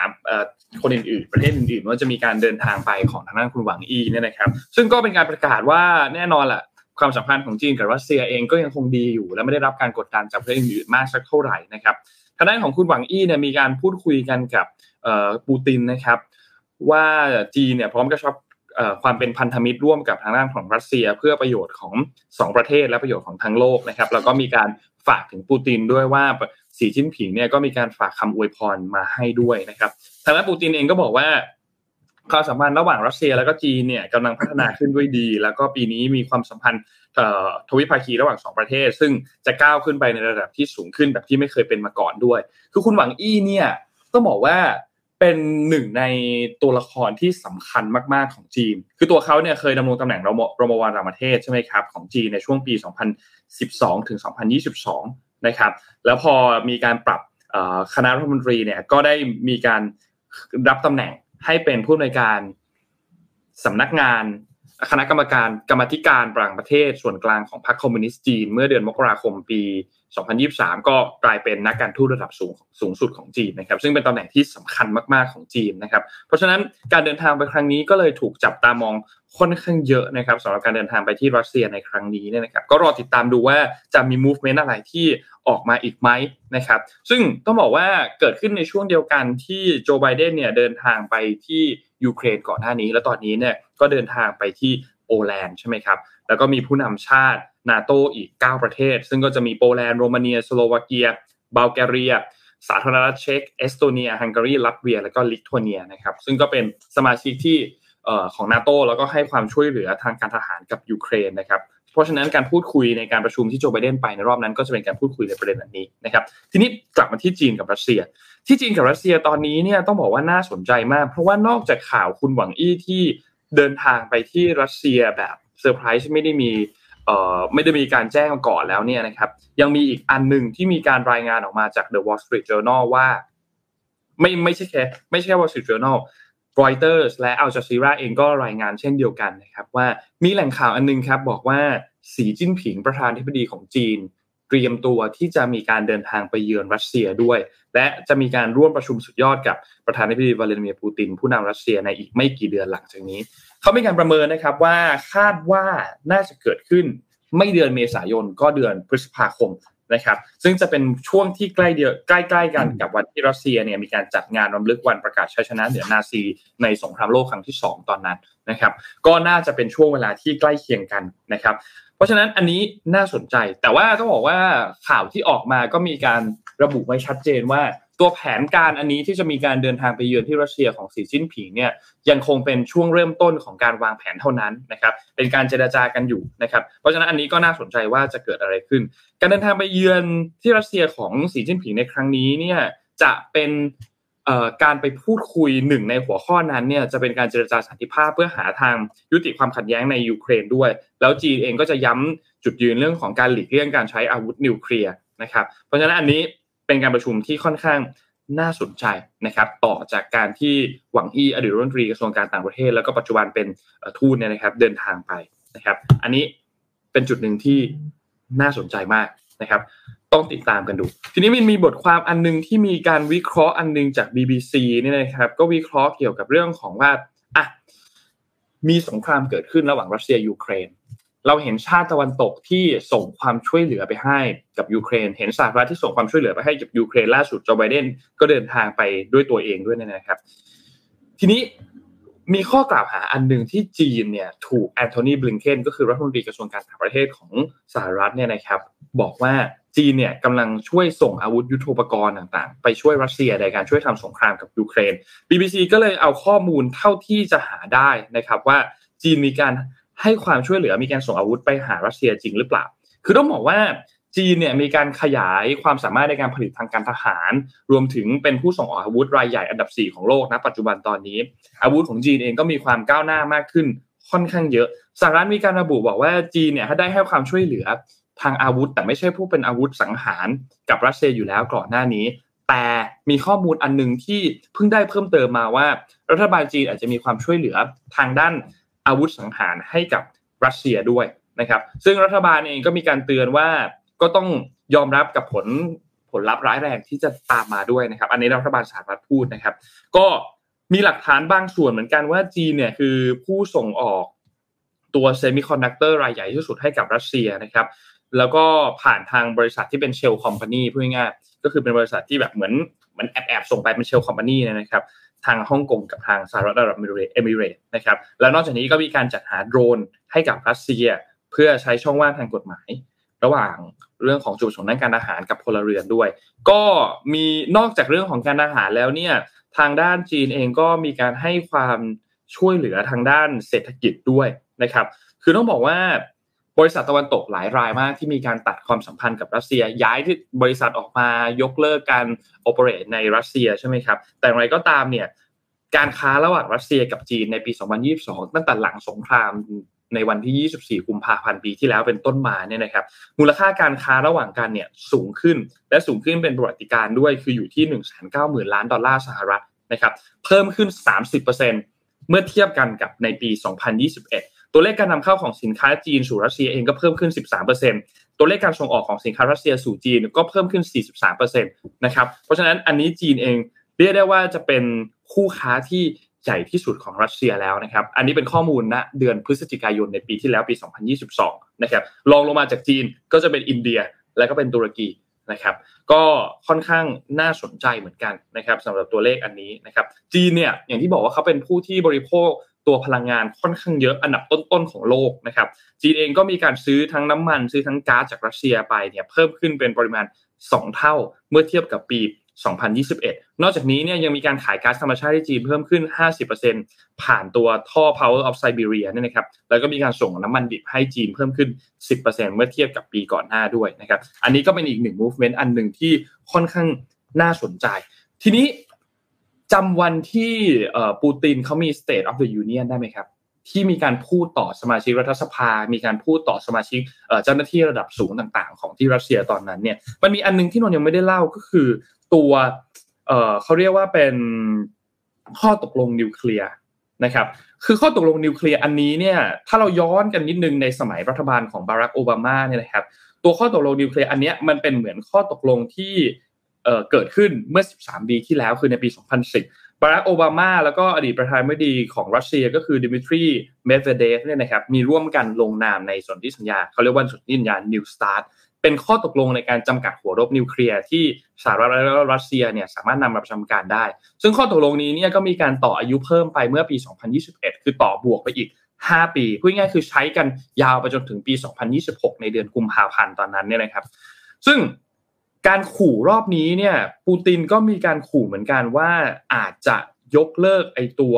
B: คนอื่นๆประเทศอื่นๆ ว่าจะมีการเดินทางไปของทางด้านคุณหวังอีเนี่ยนะครับ ซึ่งก็เป็นการประกาศว่าแน่นอนแหละความสัมพันธ์ของจีนกับรัสเซียเองก็ยังคงดีอยู่ และไม่ได้รับการกดดันจากประเทศอื่นๆมากสักเท่าไหร่นะครับทางด้านของคุณหวังอี้เนี่ยมีการพูดคุยกันกับปูตินนะครับ ว่าจีนเนี่ยพร้อมกระชับความเป็นพันธมิตรร่วมกับทางด้านของรัสเซีย เพื่อประโยชน์ของ 2 ประเทศและประโยชน์ของทั้งโลกนะครับ แล้วก็มีการ ฝากถึงปูตินด้วยว่าสีชิ้นผิงเนี่ยก็มีการฝากคำอวยพรมาให้ด้วยนะครับทางด้านปูตินเองก็บอกว่าความสัมพันธ์ระหว่างรัสเซียแล้วก็จีนเนี่ยกำลังพัฒนาขึ้นด้วยดี แล้วก็ปีนี้มีความสัมพันธ์ทวิภาคีระหว่างสองประเทศ ซึ่งจะก้าวขึ้นไปในระดับที่สูงขึ้นแบบที่ไม่เคยเป็นมาก่อนด้วย คือคุณหวังอี้เนี่ยต้องบอกว่า เป็นหนึ่งในตัวละครที่สำคัญมากๆของจีน คือตัวเขาเนี่ยเคยดำรงตำแหน่งรมรมวารามเทศใช่ไหมครับของจีนในช่วงปี 2012 ถึง 2022 นะครับ แล้วพอมีการปรับคณะรัฐมนตรีเนี่ยก็ได้มีการรับตำแหน่งให้เป็นผู้ในการสำนักงานคณะกรรมการกรรมธิการต่างประเทศส่วนกลางของพรรคคอมมิวนิสต์จีน เมื่อเดือนมกราคมปี 2023 ก็กลายเป็นนักการทูตระดับสูงสูงสุดของจีนนะครับ ซึ่งเป็นตำแหน่งที่สำคัญมากๆของจีนนะครับ เพราะฉะนั้นการเดินทางไปครั้งนี้ก็เลยถูกจับตามองค่อนข้างเยอะนะครับสำหรับการเดินทางไปที่รัสเซียในครั้งนี้เนี่ยนะครับ ก็รอติดตามดูว่าจะมี movement อะไรที่ออกมาอีกไหมนะครับ ซึ่งต้องบอกว่าเกิดขึ้นในช่วงเดียวกันที่โจไบเดนเนี่ยเดินทางไปที่ยูเครนก่อนหน้านี้ แล้วตอนนี้เนี่ยก็เดินทางไปที่โปแลนด์ใช่ไหมครับ แล้วก็มีผู้นำชาติ นาโตอีก 9 ประเทศ ซึ่งก็จะมีโปแลนด์โรมาเนียสโลวาเกียบัลแกเรีย สาธารณรัฐเช็กเอสโตเนียฮังการีลัตเวีย แล้วก็ลิทัวเนียนะครับซึ่งก็เป็นสมาชิกที่ของนาโตแล้วก็ให้ความช่วยเหลือทางการทหารกับยูเครนนะครับเพราะฉะนั้นการพูดคุยในการประชุมที่โจไบเดนไปในรอบนั้นก็จะเป็นการพูดคุยในประเด็นนี้นะครับทีนี้กลับมาที่จีนกับรัสเซีย ที่จีนกับรัสเซียตอนนี้เนี่ยต้องบอกว่าน่าสนใจมาก เพราะว่านอกจากข่าวคุณหวังอี้ที่เดินทางไปที่รัสเซียแบบเซอร์ไพรส์ไม่ได้มี ไม่ได้มีการแจ้งมาก่อนแล้วเนี่ยนะครับ ยังมีอีกอันหนึ่งที่มีการรายงานออกมาจาก The Wall Street Journal ว่า ไม่ไม่ใช่แค่ไม่ใช่ Wall Street Journal Reuters และ Al Jazeera เองก็รายงานเช่นเดียวกันนะครับ ว่ามีแหล่งข่าวอันนึงครับ บอกว่าสีจิ้นผิงประธานธิบดีของจีน เตรียมตัวที่จะมีการเดินทางไปเยือนรัสเซียด้วย และจะมีการร่วมประชุมสุดยอดกับประธานาธิบดีวลาดิเมียร์ปูติน ผู้นำรัสเซียในอีกไม่กี่เดือนหลังจากนี้ เขามีการประเมินนะครับว่าคาดว่าน่าจะเกิดขึ้นไม่เดือนเมษายนก็เดือนพฤษภาคม นะครับซึ่งจะเป็นช่วงที่ใกล้เดียวใกล้ๆกันกับวันที่รัสเซียเนี่ยมีการจัดงานรำลึกวันประกาศชัยชนะเหนือนาซีในสงครามโลกครั้งที่ 2 ตอนนั้นนะครับก็น่าจะเป็นช่วงเวลาที่ใกล้เคียงกันนะครับเพราะฉะนั้นอันนี้น่าสนใจแต่ว่าต้องบอกว่าข่าวที่ออกมาก็มีการระบุไว้ชัดเจนว่า ตัวแผนการอันนี้ที่จะมีการเดินทางไปเยือนที่รัสเซียของสีจิ้นผิงเนี่ยยังคงเป็นช่วงเริ่มต้นของการวางแผนเท่านั้นนะครับเป็นการเจรจากันอยู่นะครับเพราะฉะนั้นอันนี้ก็น่าสนใจว่าจะเกิดอะไรขึ้น การเดินทางไปเยือนที่รัสเซียของสีจิ้นผิงในครั้งนี้เนี่ยจะเป็นการไปพูดคุยหนึ่งในหัวข้อนั้นเนี่ยจะเป็นการเจรจาสันติภาพเพื่อหาทางยุติความขัดแย้งในยูเครนด้วย แล้วจีนเองก็จะย้ำจุดยืนเรื่องของการหลีกเลี่ยงการใช้อาวุธนิวเคลียร์นะครับเพราะฉะนั้นอันนี้ เป็นการประชุมที่ค่อนข้างน่าสนใจนะครับต่อจากการที่หวังอี้อดีตรัฐมนตรีกระทรวงการต่างประเทศ แล้วก็ปัจจุบันเป็นทูตเนี่ยนะครับเดินทางไปนะครับ อันนี้เป็นจุดหนึ่งที่น่าสนใจมากนะครับ ต้องติดตามกันดู ทีนี้มันมีบทความอันนึงที่มีการวิเคราะห์อันนึงจาก BBC เนี่ยนะครับ ก็วิเคราะห์เกี่ยวกับเรื่องของว่าอะมีสงครามเกิดขึ้นระหว่างรัสเซียยูเครน เราเห็นชาติตะวันตกที่ส่งความช่วยเหลือไปให้กับยูเครน เห็นสหรัฐที่ส่งความช่วยเหลือไปให้กับยูเครนล่าสุดโจไบเดนก็เดินทางไปด้วยตัวเองด้วยนะครับ ทีนี้มีข้อกล่าวหาอันหนึ่งที่จีนเนี่ยถูกแอนโทนีบลิงเคนก็คือรัฐมนตรีกระทรวงการต่างประเทศของสหรัฐเนี่ยนะครับ บอกว่าจีนเนี่ยกำลังช่วยส่งอาวุธยุโทโธปกรณ์ต่างๆ ไปช่วยรัสเซียในการช่วยทำสงครามกับยูเครน BBC ก็เลยเอาข้อมูลเท่าที่จะหาได้นะครับว่าจีนมีการ ให้ความช่วยเหลือมีการส่งอาวุธไปหารัสเซียจริงหรือเปล่า คือต้องบอกว่าจีนเนี่ยมีการขยายความสามารถในการผลิตทางการทหาร รวมถึงเป็นผู้ส่งออกอาวุธรายใหญ่อันดับ 4 ของโลกนะปัจจุบันตอนนี้ อาวุธของจีนเองก็มีความก้าวหน้ามากขึ้นค่อนข้างเยอะสหรัฐมีการระบุบอกว่าจีนเนี่ยถ้าได้ให้ความช่วยเหลือทางอาวุธ แต่ไม่ใช่ผู้เป็นอาวุธสังหารกับรัสเซียอยู่แล้วก่อนหน้านี้ แต่มีข้อมูลอันหนึ่งที่เพิ่งได้เพิ่มเติมมาว่า รัฐบาลจีนอาจจะมีความช่วยเหลือทางด้าน อาวุธสังหารให้กับรัสเซียด้วยนะครับ ซึ่งรัฐบาลเองก็มีการเตือนว่าก็ต้องยอมรับกับผลผลลัพธ์ร้ายแรงที่จะตามมาด้วยนะครับ อันนี้รัฐบาลสหรัฐพูดนะครับ ก็มีหลักฐานบางส่วนเหมือนกันว่าจีนเนี่ยคือผู้ส่งออกตัวเซมิคอนดักเตอร์รายใหญ่ที่สุดให้กับรัสเซียนะครับ แล้วก็ผ่านทางบริษัทที่เป็น shell company พูดง่ายก็คือเป็นบริษัทที่แบบเหมือนมันแอบแอบส่งไปเป็น shell company นะครับ ทางฮ่องกงกับทางสหรัฐอาหรับเอมิเรตนะครับแล้วนอกจากนี้ก็มีการจัดหาโดรนให้กับรัสเซีย เพื่อใช้ช่องว่างทางกฎหมาย ระหว่างเรื่องของจุดประสงค์ด้านการทหารกับพลเรือนด้วย ก็มีนอกจากเรื่องของการอาหารแล้วเนี่ยทางด้านจีนเองก็มีการให้ความช่วยเหลือทางด้านเศรษฐกิจด้วยนะครับ คือต้องบอกว่า บริษัทตะวันตกหลายรายมากที่มีการตัดความสัมพันธ์กับรัสเซีย ย้ายที่บริษัทออกมายกเลิกการโอเปเรตในรัสเซียใช่ไหมครับแต่อย่างไรก็ตามเนี่ยการค้าระหว่างรัสเซียกับจีนในปี 2022 ตั้งแต่หลังสงครามในวันที่ 24 กุมภาพันธ์ปีที่แล้วเป็นต้นมาเนี่ยนะครับ มูลค่าการค้าระหว่างกันเนี่ยสูงขึ้น และสูงขึ้นเป็นประวัติการด้วยคืออยู่ที่ 190,000 ล้านดอลลาร์สหรัฐนะครับ เพิ่มขึ้น 30%เมื่อเทียบกันกับในปี 2021 ตัวเลขการนำเข้าของสินค้าจีนสู่รัสเซียเองก็เพิ่มขึ้น 13%ตัวเลขการส่งออกของสินค้ารัสเซียสู่จีนก็เพิ่มขึ้น 43%นะครับเพราะฉะนั้นอันนี้จีนเองเรียกได้ว่าจะเป็นคู่ค้าที่ใหญ่ที่สุดของรัสเซียแล้วนะครับ อันนี้เป็นข้อมูลณเดือนพฤศจิกายนในปีที่แล้วปี 2022 นะครับรองลงมาจากจีนก็จะเป็นอินเดียและก็เป็นตุรกีนะครับ ก็ค่อนข้างน่าสนใจเหมือนกันนะครับสำหรับตัวเลขอันนี้นะครับ จีนเนี่ยอย่างที่บอกว่าเขาเป็นผู้ที่บริโภค ตัวพลังงานค่อนข้างเยอะอันดับต้นๆของโลกนะครับจีนเองก็มีการซื้อทั้งน้ำมัน ซื้อทั้งก๊าซจากรัสเซียไปเนี่ยเพิ่มขึ้นเป็นปริมาณ 2 เท่าเมื่อเทียบกับปี 2021 นอกจากนี้เนี่ยยังมีการขายก๊าซธรรมชาติที่จีนเพิ่มขึ้น 50%ผ่านตัวท่อ Power of Siberia เนี่ยนะครับแล้วก็มีการส่งน้ำมันดิบให้จีนเพิ่มขึ้น 10%เมื่อเทียบกับปีก่อนหน้าด้วยนะครับอันนี้ก็เป็นอีกหนึ่ง movement อันหนึ่งที่ค่อนข้างน่าสนใจ ทีนี้ จำวันที่ปูตินเขามี State of the Union ได้ไหมครับ ที่มีการพูดต่อสมาชิกรัฐสภา มีการพูดต่อสมาชิกเจ้าหน้าที่ระดับสูงต่าง ๆ ของที่รัสเซียตอนนั้นเนี่ยมันมีอันนึงที่นนยังไม่ได้เล่าก็คือ ตัวเอ่อเขาเรียกว่าเป็นข้อตกลงนิวเคลียร์นะครับคือข้อตกลงนิวเคลียร์อันนี้เนี่ยถ้าเราย้อนกันนิดนึงในสมัยรัฐบาลของบารักโอบามาเนี่ยนะครับตัวข้อตกลงนิวเคลียร์อันนี้มันเป็นเหมือนข้อตกลงที่ เเกิดขึ้นเมื่อ 13 ปีที่แล้วคือในปี 2010 บารักโอบามาแล้วก็อดีตประธานาธิบดีของรัสเซียก็คือดิมิทรีเมดเวเดฟเนี่ยนะครับมีร่วมกันลงนามในสนธิสัญญาเขาเรียกว่าสนธิสัญญา New START เป็นข้อตกลงในการจำกัดหัวรบนิวเคลียร์ที่สหรัฐและรัสเซียเนี่ยสามารถนำมาประจำการได้ ซึ่งข้อตกลงนี้เนี่ยก็มีการต่ออายุเพิ่มไปเมื่อปี 2021 คือต่อบวกไปอีก 5 ปีพูดง่ายๆคือใช้กันยาวไปจนถึงปี 2026 ในเดือนกุมภาพันธ์ตอนนั้นเนี่ยนะครับ ซึ่ง การขู่รอบนี้เนี่ย ปูตินก็มีการขู่เหมือนกันว่าอาจจะยกเลิกไอตัว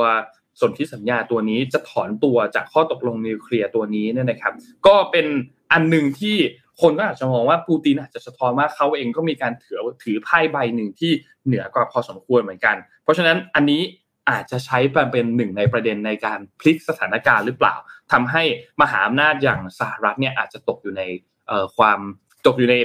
B: สนธิสัญญาตัวนี้จะถอนตัวจากข้อตกลงนิวเคลียร์ตัวนี้เนี่ยนะครับ ก็เป็นอันหนึ่งที่คนก็อาจจะมองว่าปูตินอาจจะสะท้อนว่าเขาเองก็มีการถือถือไพ่ใบหนึ่งที่เหนือกว่าพอสมควรเหมือนกัน เพราะฉะนั้นอันนี้อาจจะใช้เป็นหนึ่งในประเด็นในการพลิกสถานการณ์หรือเปล่าทำให้มหาอำนาจอย่างสหรัฐเนี่ยอาจจะตกอยู่ในความตกอยู่ใน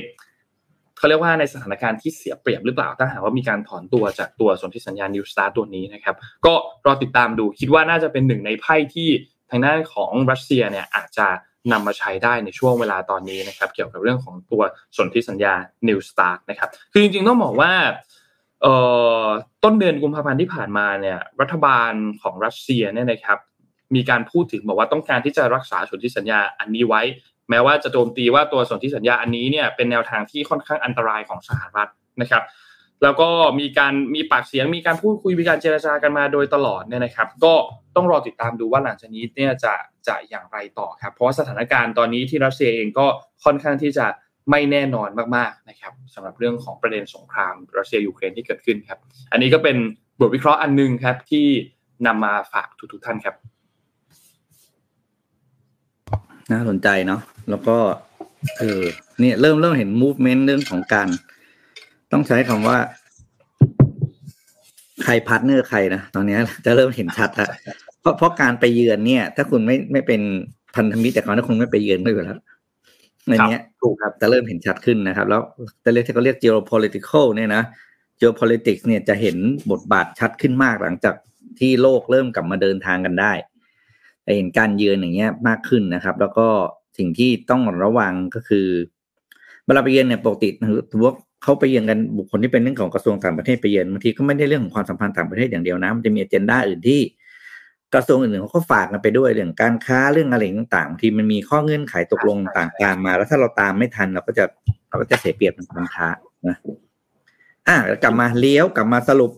B: เขาเรียกว่าในสถานการณ์ที่เสียเปรียบหรือเปล่าถ้าหากว่ามีการถอนตัวจากตัวสนธิสัญญานิวสตาร์ตัวนี้นะครับ ก็รอติดตามดูคิดว่าน่าจะเป็นหนึ่งในไพ่ที่ทางด้านของรัสเซียเนี่ยอาจจะนำมาใช้ได้ในช่วงเวลาตอนนี้นะครับ เกี่ยวกับเรื่องของตัวสนธิสัญญา New Start นะครับ คือจริงๆต้องบอกว่าต้นเดือนกุมภาพันธ์ที่ผ่านมาเนี่ยรัฐบาลของรัสเซียเนี่ยนะครับ มีการพูดถึงบอกว่าต้องการที่จะรักษาสนธิสัญญาอันนี้ไว้ แม้ว่าจะโจมตีว่าตัวสนธิสัญญาอันนี้เนี่ยเป็นแนวทางที่ค่อนข้างอันตรายของสหรัฐนะครับ แล้วก็มีการมีปากเสียงมีการพูดคุยมีการเจรจากันมาโดยตลอดเนี่ยนะครับ ก็ต้องรอติดตามดูว่าหลังจากนี้เนี่ยจะจะอย่างไรต่อครับเพราะว่าสถานการณ์ตอนนี้ที่รัสเซียเองก็ค่อนข้างที่จะไม่แน่นอนมากๆนะครับสำหรับเรื่องของประเด็นสงครามรัสเซียยูเครนที่เกิดขึ้นครับ อันนี้ก็เป็นบทวิเคราะห์อันนึงครับที่นำมาฝากทุกๆท่านครับ
C: น่าสนใจเนาะแล้วก็เออเนี่ยเริ่มเริ่มเห็น movement เรื่องของการ ต้องใช้คำว่า ใคร partner ใครนะตอนนี้จะเริ่มเห็นชัดละเพราะเพราะการไปเยือนเนี่ย ถ้าคุณไม่ไม่เป็นพันธมิตรแต่เขาถ้าคุณไม่ไปเยือนก็อยู่แล้วในนี้ถูกครับจะเริ่มเห็นชัดขึ้นนะครับ แล้วแต่เรียกที่เขาเรียก geopolitical เนี่ยนะ geopolitics เนี่ยจะเห็นบทบาทชัดขึ้นมากหลังจากที่โลกเริ่มกลับมาเดินทางกันได้ เห็นการเยือนอย่างเงี้ยมากขึ้นนะครับ แล้วก็สิ่งที่ต้องระวังก็คือเวลาไปเยือนเนี่ยปกติถือว่าเขาไปเยือนกันบุคคลที่เป็นเรื่องของกระทรวงต่างประเทศไปเยือนบางทีก็ไม่ได้เรื่องของความสัมพันธ์ต่างประเทศอย่างเดียวนะมันจะมีอเจนดาอื่นที่กระทรวงอื่นๆเขาก็ฝากกันไปด้วยเรื่องการค้าเรื่องอะไรต่างๆ ที่มันมีข้อเงื่อนไขตกลงต่างตามมา แล้วถ้าเราตามไม่ทันเราก็จะเราก็จะเสียเปรียบทางการค้านะอะกลับมาเลี้ยวกลับมาสรุป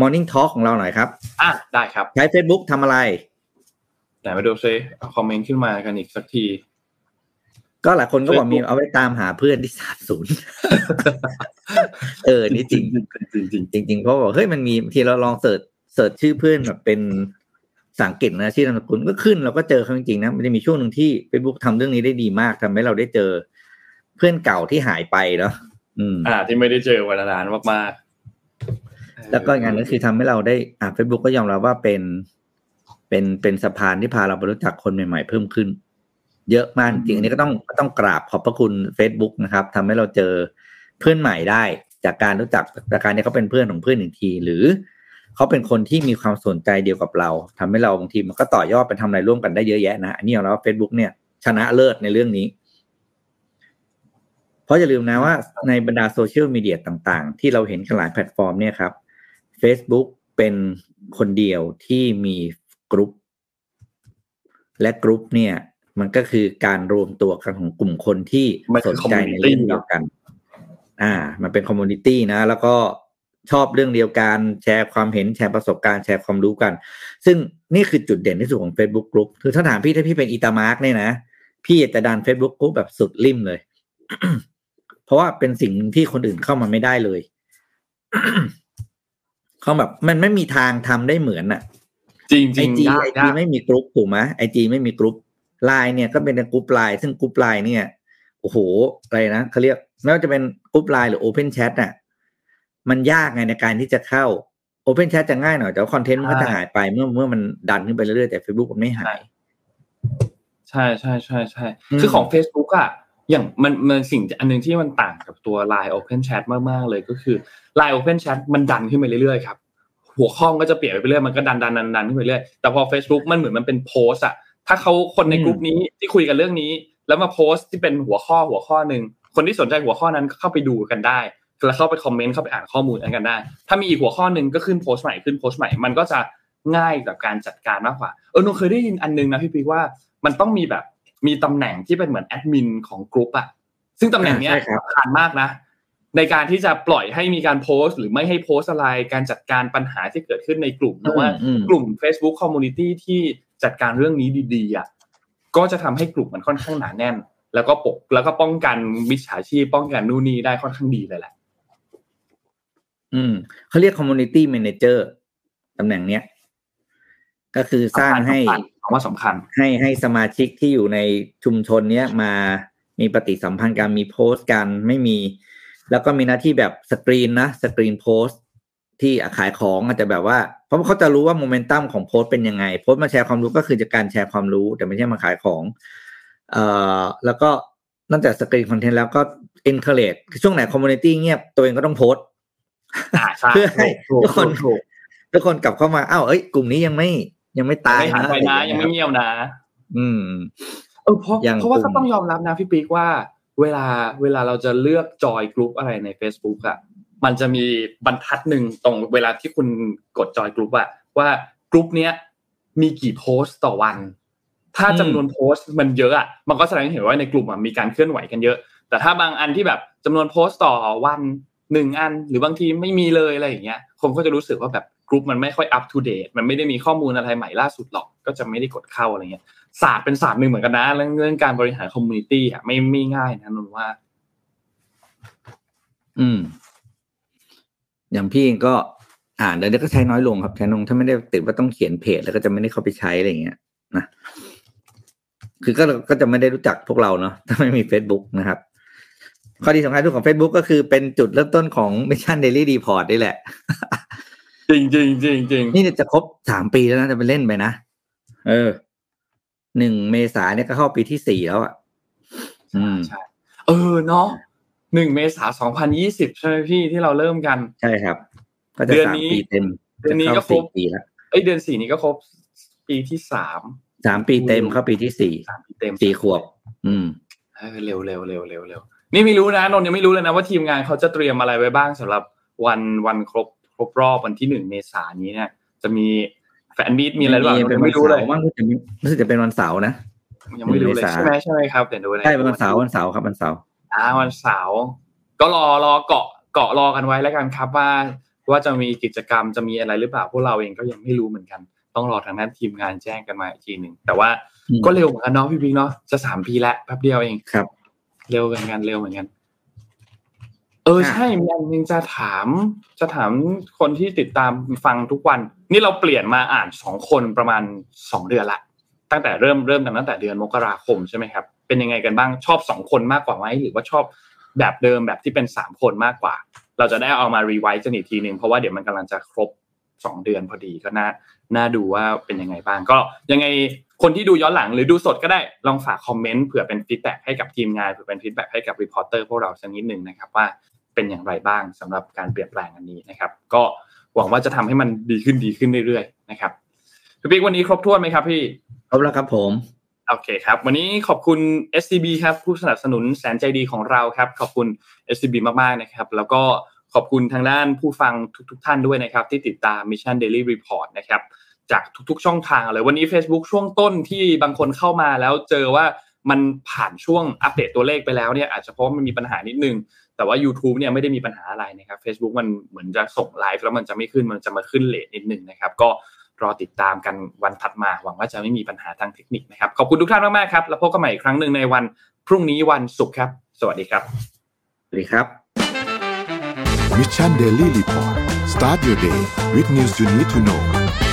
C: Morning Talk ของเราหน่อยครับ
B: อะได้ครับ
C: ใช้ Facebook ทำอะไร
B: แต่มาดูซิคอมเมนต์ขึ้นมากันอีกสักที
C: ก็หลายคนก็บอกมีเอาไว้ตามหาเพื่อนที่สาบสูญเออนี่จริงจริงจริงจริงเพราะบอกเฮ้ยมันมีทีเราลองเสิร์ชเสิร์ชชื่อเพื่อนแบบเป็นสังเกตนะชื่อนามสกุลก็ขึ้นเราก็เจอเขาจริงๆนะมันจะมีช่วงหนึ่งที่เฟซบุ๊กทำเรื่องนี้ได้ดีมากทำให้เราได้เจอ เพื่อนเก่าที่หายไปเนาะ
B: อืม อ่า ที่ไม่ได้เจอวันนานมาก
C: ๆแล้วก็งานนั้นคือทำให้เราได้อ่าเฟซบุ๊กก็ยอมรับว่าเป็น เป็นเป็นสะพานที่พาเราไปรู้จักคนใหม่ๆ เพิ่มขึ้น เยอะมากจริงอันนี้ก็ต้องต้องกราบขอบพระคุณ Facebook นะครับทำให้เราเจอเพื่อนใหม่ได้ จากการรู้จักจากการที่เขาเป็นเพื่อนของเพื่อนหนึ่งที หรือเขาเป็นคนที่มีความสนใจเดียวกับเราทำให้เราบางทีมันก็ต่อยอดไปทำอะไรร่วมกันได้เยอะแยะนะอันนี้เราเฟซบุ๊กเนี่ยชนะเลิศในเรื่องนี้ เพราะอย่าลืมนะว่าในบรรดาโซเชียลมีเดียต่างๆ ที่เราเห็นกันหลายแพลตฟอร์มเนี่ยครับ Facebook เป็นคนเดียวที่มี กรุ๊ป และกรุ๊ปเนี่ย มันก็คือการรวมตัวกันของกลุ่มคนที่สนใจในเรื่องเดียวกัน อ่า มันเป็น community นะ แล้วก็ชอบเรื่องเดียวกันแชร์ความเห็นแชร์ประสบการณ์แชร์ความรู้กัน ซึ่งนี่คือจุดเด่นที่สุดของ Facebook กลุ่มคือถ้าถามพี่ถ้าพี่เป็นอีตามาร์กเนี่ยนะ พี่จะดัน Facebook กลุ่มแบบสุดริมเลย เพราะว่าเป็นสิ่งที่คนอื่นเข้ามาไม่ได้เลยเขาแบบมันไม่มีทางทำได้เหมือนอะ
B: จริงจริงไอจี
C: ไอจีไม่มีกรุ๊ปถูกไหมไอจีไม่มีกรุ๊ปไลน์เนี่ยก็เป็นกรุ๊ปไลน์ซึ่งกรุ๊ปไลน์เนี่ยโอ้โหอะไรนะเขาเรียกไม่ว่าจะเป็นกรุ๊ปไลน์หรือ OpenChat อะมันยากไงในการที่จะเข้า OpenChat จะง่ายหน่อยแต่คอนเทนต์มันก็จะหายไปเมื่อเมื่อมันดันขึ้นไปเรื่อยๆแต่ Facebook มันไม่หาย
B: ใช่ใช่ใช่ใช่คือของ Facebook อะอย่างมันมันสิ่งอันหนึ่งที่มันต่างกับตัว Line Open Chat มาก ๆ เลยก็คือ Line Open Chat มันดันขึ้นไปเรื่อยๆครับ หัวข้อก็จะเปลี่ยนไปเรื่อยมันก็ดันดันดันดันขึ้นไปเรื่อยแต่พอ Facebook มันเหมือนมันเป็นโพสอะถ้าเขาคนในกลุ่มนี้ที่คุยกันเรื่องนี้ แล้วมาโพสที่เป็นหัวข้อหัวข้อหนึ่งคนที่สนใจหัวข้อนั้นก็เข้าไปดูกันได้แล้วเข้าไปคอมเมนต์เข้าไปอ่านข้อมูลกันได้ ถ้ามีอีกหัวข้อหนึ่งก็ขึ้นโพสต์ใหม่ขึ้นโพสต์ใหม่มันก็จะง่ายกับการจัดการมากกว่าเออหนูเคยได้ยินอันนึงนะพี่ปีว่ามันต้องมีแบบมีตำแหน่งที่เป็นเหมือนแอดมินของกลุ่มอะซึ่งตำแหน่งเนี้ยสำคัญมากนะ ในการที่จะปล่อยให้มีการโพสต์ หรือไม่ให้โพสต์อะไรการจัดการปัญหาที่เกิดขึ้นในกลุ่มเพราะว่ากลุ่ม Facebook Community ที่จัดการเรื่องนี้ดีๆอะก็จะทำให้กลุ่มมันค่อนข้างหนาแน่น แล้วก็ปกแล้วก็ป้องกันมิจฉาชีพป้องกันนู่นนี่ได้ค่อนข้างดีเลยแหละ
C: อืมเขาเรียก community manager ตำแหน่งเนี้ย ก็คือสร้างให้
B: ว่าสำคัญ
C: ให้ให้สมาชิกที่อยู่ในชุมชนเนี้ยมามีปฏิสัมพันธ์กันมีโพสต์กันไม่มี แล้วก็มีหน้าที่แบบสกรีนนะสกรีนโพสต์ที่ขายของอาจจะแบบว่า เพราะเขาจะรู้ว่าโมเมนตัมของโพสต์เป็นยังไง โพสต์มาแชร์ความรู้ก็คือจากการแชร์ความรู้ แต่ไม่ใช่มาขายของเอ่อแล้วก็นอกจากสกรีนคอนเทนต์แล้วก็encourage ช่วงไหน community เงียบตัวเองก็ต้องโพสต์เพื่อให้ทุกคนทุกคนกลับเข้ามาอ้าวเอ้ยกลุ่มนี้ยังไม่ยังไม่ตาย
B: นะยังไม่เงียบนะ
C: อืม
B: เออเพราะเพราะว่าก็ต้องยอมรับนะพี่ปีกว่า เวลาเวลาเราจะเลือกจอยกลุ่มอะไรใน Facebook อะมันจะมีบรรทัดหนึ่งตรงเวลาที่คุณกดจอยกลุ่มอะว่ากลุ่มเนี้ยมีกี่โพสต์ต่อวัน ถ้าจำนวนโพสต์มันเยอะอะมันก็แสดงให้เห็นว่าในกลุ่มมีการเคลื่อนไหวกันเยอะ แต่ถ้าบางอันที่แบบจำนวนโพสต์ต่อวันหนึ่งอัน หรือบางทีไม่มีเลยอะไรอย่างเงี้ยคนก็จะรู้สึกว่าแบบกลุ่มมันไม่ค่อย up to date มันไม่ได้มีข้อมูลอะไรใหม่ล่าสุดหรอก ก็จะไม่ได้กดเข้าอะไรเงี้ย ศาสตร์เป็นศาสตร์หนึ่งเหมือนกันนะเรื่องเรื่องการบริหาร community อะไม่ไม่ง่ายนะนนว่า
C: อืม อย่างพี่ก็อ่านแล้วก็ใช้น้อยลงครับใช้น้อยลงถ้าไม่ได้ติดว่าต้องเขียนเพจแล้วก็จะไม่ได้เข้าไปใช้อะไรเงี้ยนะคือก็ก็จะไม่ได้รู้จักพวกเราเนาะถ้าไม่มี Facebook นะครับ ข้อดีสำคัญทุกของ Facebook ก็คือเป็นจุดเริ่มต้นของ Mission Daily Report นี่แหละ
B: จริงจริงจริงจริง
C: นี่จะครบสามปีแล้วนะจะไปเล่นไปนะเออ หนึ่งเมษาเนี่ยก็เข้าปีที่สี่แล้วอะอืมใช่
B: เออเนาะหนึ่งเมษาสองพันยี่สิบใช่ไหมพี่ที่เราเริ่มกัน
C: ใช่ครับ ก็จะสามปีเต็ม
B: เดือนนี้ก็ครบปีแล้วเอ้เดือนสี่นี้ก็ครบปีที่สาม
C: สามปีเต็มเข้าปีที่สี่
B: สามปีเต็ม
C: สี่ขวบ อืม
B: เร็วเร็วเร็วเร็วเร็วนี่ไม่รู้นะนนยังไม่รู้เลยนะว่าทีมงานเขาจะเตรียมอะไรไว้บ้างสำหรับวันวันครบรบรอบวันที่หนึ่งเมษายนนี้เนี่ย จะมี แฟนมีตมีอะไรหรือเปล่าไม่รู้เลย
C: ว่าจะรู้สึกจะเป็นวันเสาร์นะ
B: ยังไม่รู้เลยใช่ไหมใช่ไหมครับเดี๋ยวดู
C: ใช่เป็นวันเสาร์วันเสาร์ครับวันเสาร์
B: อ่าวันเสาร์ก็รอรอเกาะเกาะรอกันไว้แล้วกันครับว่าว่าจะมีกิจกรรมจะมีอะไรหรือเปล่าพวกเราเองก็ยังไม่รู้เหมือนกัน ต้องรอทางด้านทีมงานแจ้งกันมาอีกทีหนึ่งแต่ว่าก็เร็วเหมือนกันเนาะพี่พิงเนาะจะสามปีแล้วแป๊บเดียวเอง
C: ครับ
B: เร็วเหมือนกันเร็วเหมือนกัน เออใช่มีอันนึงจะถาม จะถามคนที่ติดตามฟังทุกวัน นี่เราเปลี่ยนมาอ่านสองคนประมาณสองเดือนละ ตั้งแต่เริ่มเริ่มกันตั้งแต่เดือนมกราคมใช่ไหมครับ เป็นยังไงกันบ้างชอบสองคนมากกว่าไหมหรือว่าชอบแบบเดิมแบบที่เป็นสามคนมากกว่า เราจะได้เอามา revise กันอีกทีหนึ่งเพราะว่าเดี๋ยวมันกำลังจะครบสองเดือนพอดีก็น่าน่าดูว่าเป็นยังไงบ้าง ก็ยังไงคนที่ดูย้อนหลังหรือดูสดก็ได้ลองฝากคอมเมนต์เผื่อเป็น feedback ให้กับทีมงานเผื่อเป็น feedback ให้กับ reporter พวกเราสักนิดหนึ่งนะครับว่า เป็นอย่างไรบ้างสำหรับการเปลี่ยนแปลงอันนี้นะครับ ก็หวังว่าจะทำให้มันดีขึ้นดีขึ้นเรื่อยๆนะครับพี่ปิ๊กวันนี้ครบถ้วนไหมครับพี่
C: ครบแล้วครับผม
B: โอเคครับ วันนี้ขอบคุณ SCB ครับ ผู้สนับสนุนแสนใจดีของเราครับ ขอบคุณ SCB มากๆนะครับ แล้วก็ขอบคุณทางด้านผู้ฟังทุกๆทท่านด้วยนะครับ ที่ติดตาม Mission Daily Report นะครับจากทุกๆ ช่องทางเลยวันนี้ Facebook ช่วงต้นที่บางคนเข้ามาแล้วเจอว่ามันผ่านช่วงอัปเดตตัวเลขไปแล้วเนี่ยอาจจะเพราะมันมีปัญหานิดนึง แต่ว่า YouTube เนี่ยไม่ได้มีปัญหาอะไรนะครับ Facebook มันเหมือนจะส่งไลฟ์แล้วมันจะไม่ขึ้นมันจะมาขึ้นเลทนิดนึงนะครับ ก็รอติดตามกันวันถัดมา หวังว่าจะไม่มีปัญหาทางเทคนิคนะครับ ขอบคุณทุกท่านมากๆครับ แล้วพบกันใหม่อีกครั้งหนึ่งในวันพรุ่งนี้วันศุกร์ครับ สวัสดีครับ
C: สวัสดีครับ
A: Mission Daily Report start your day with news you need to know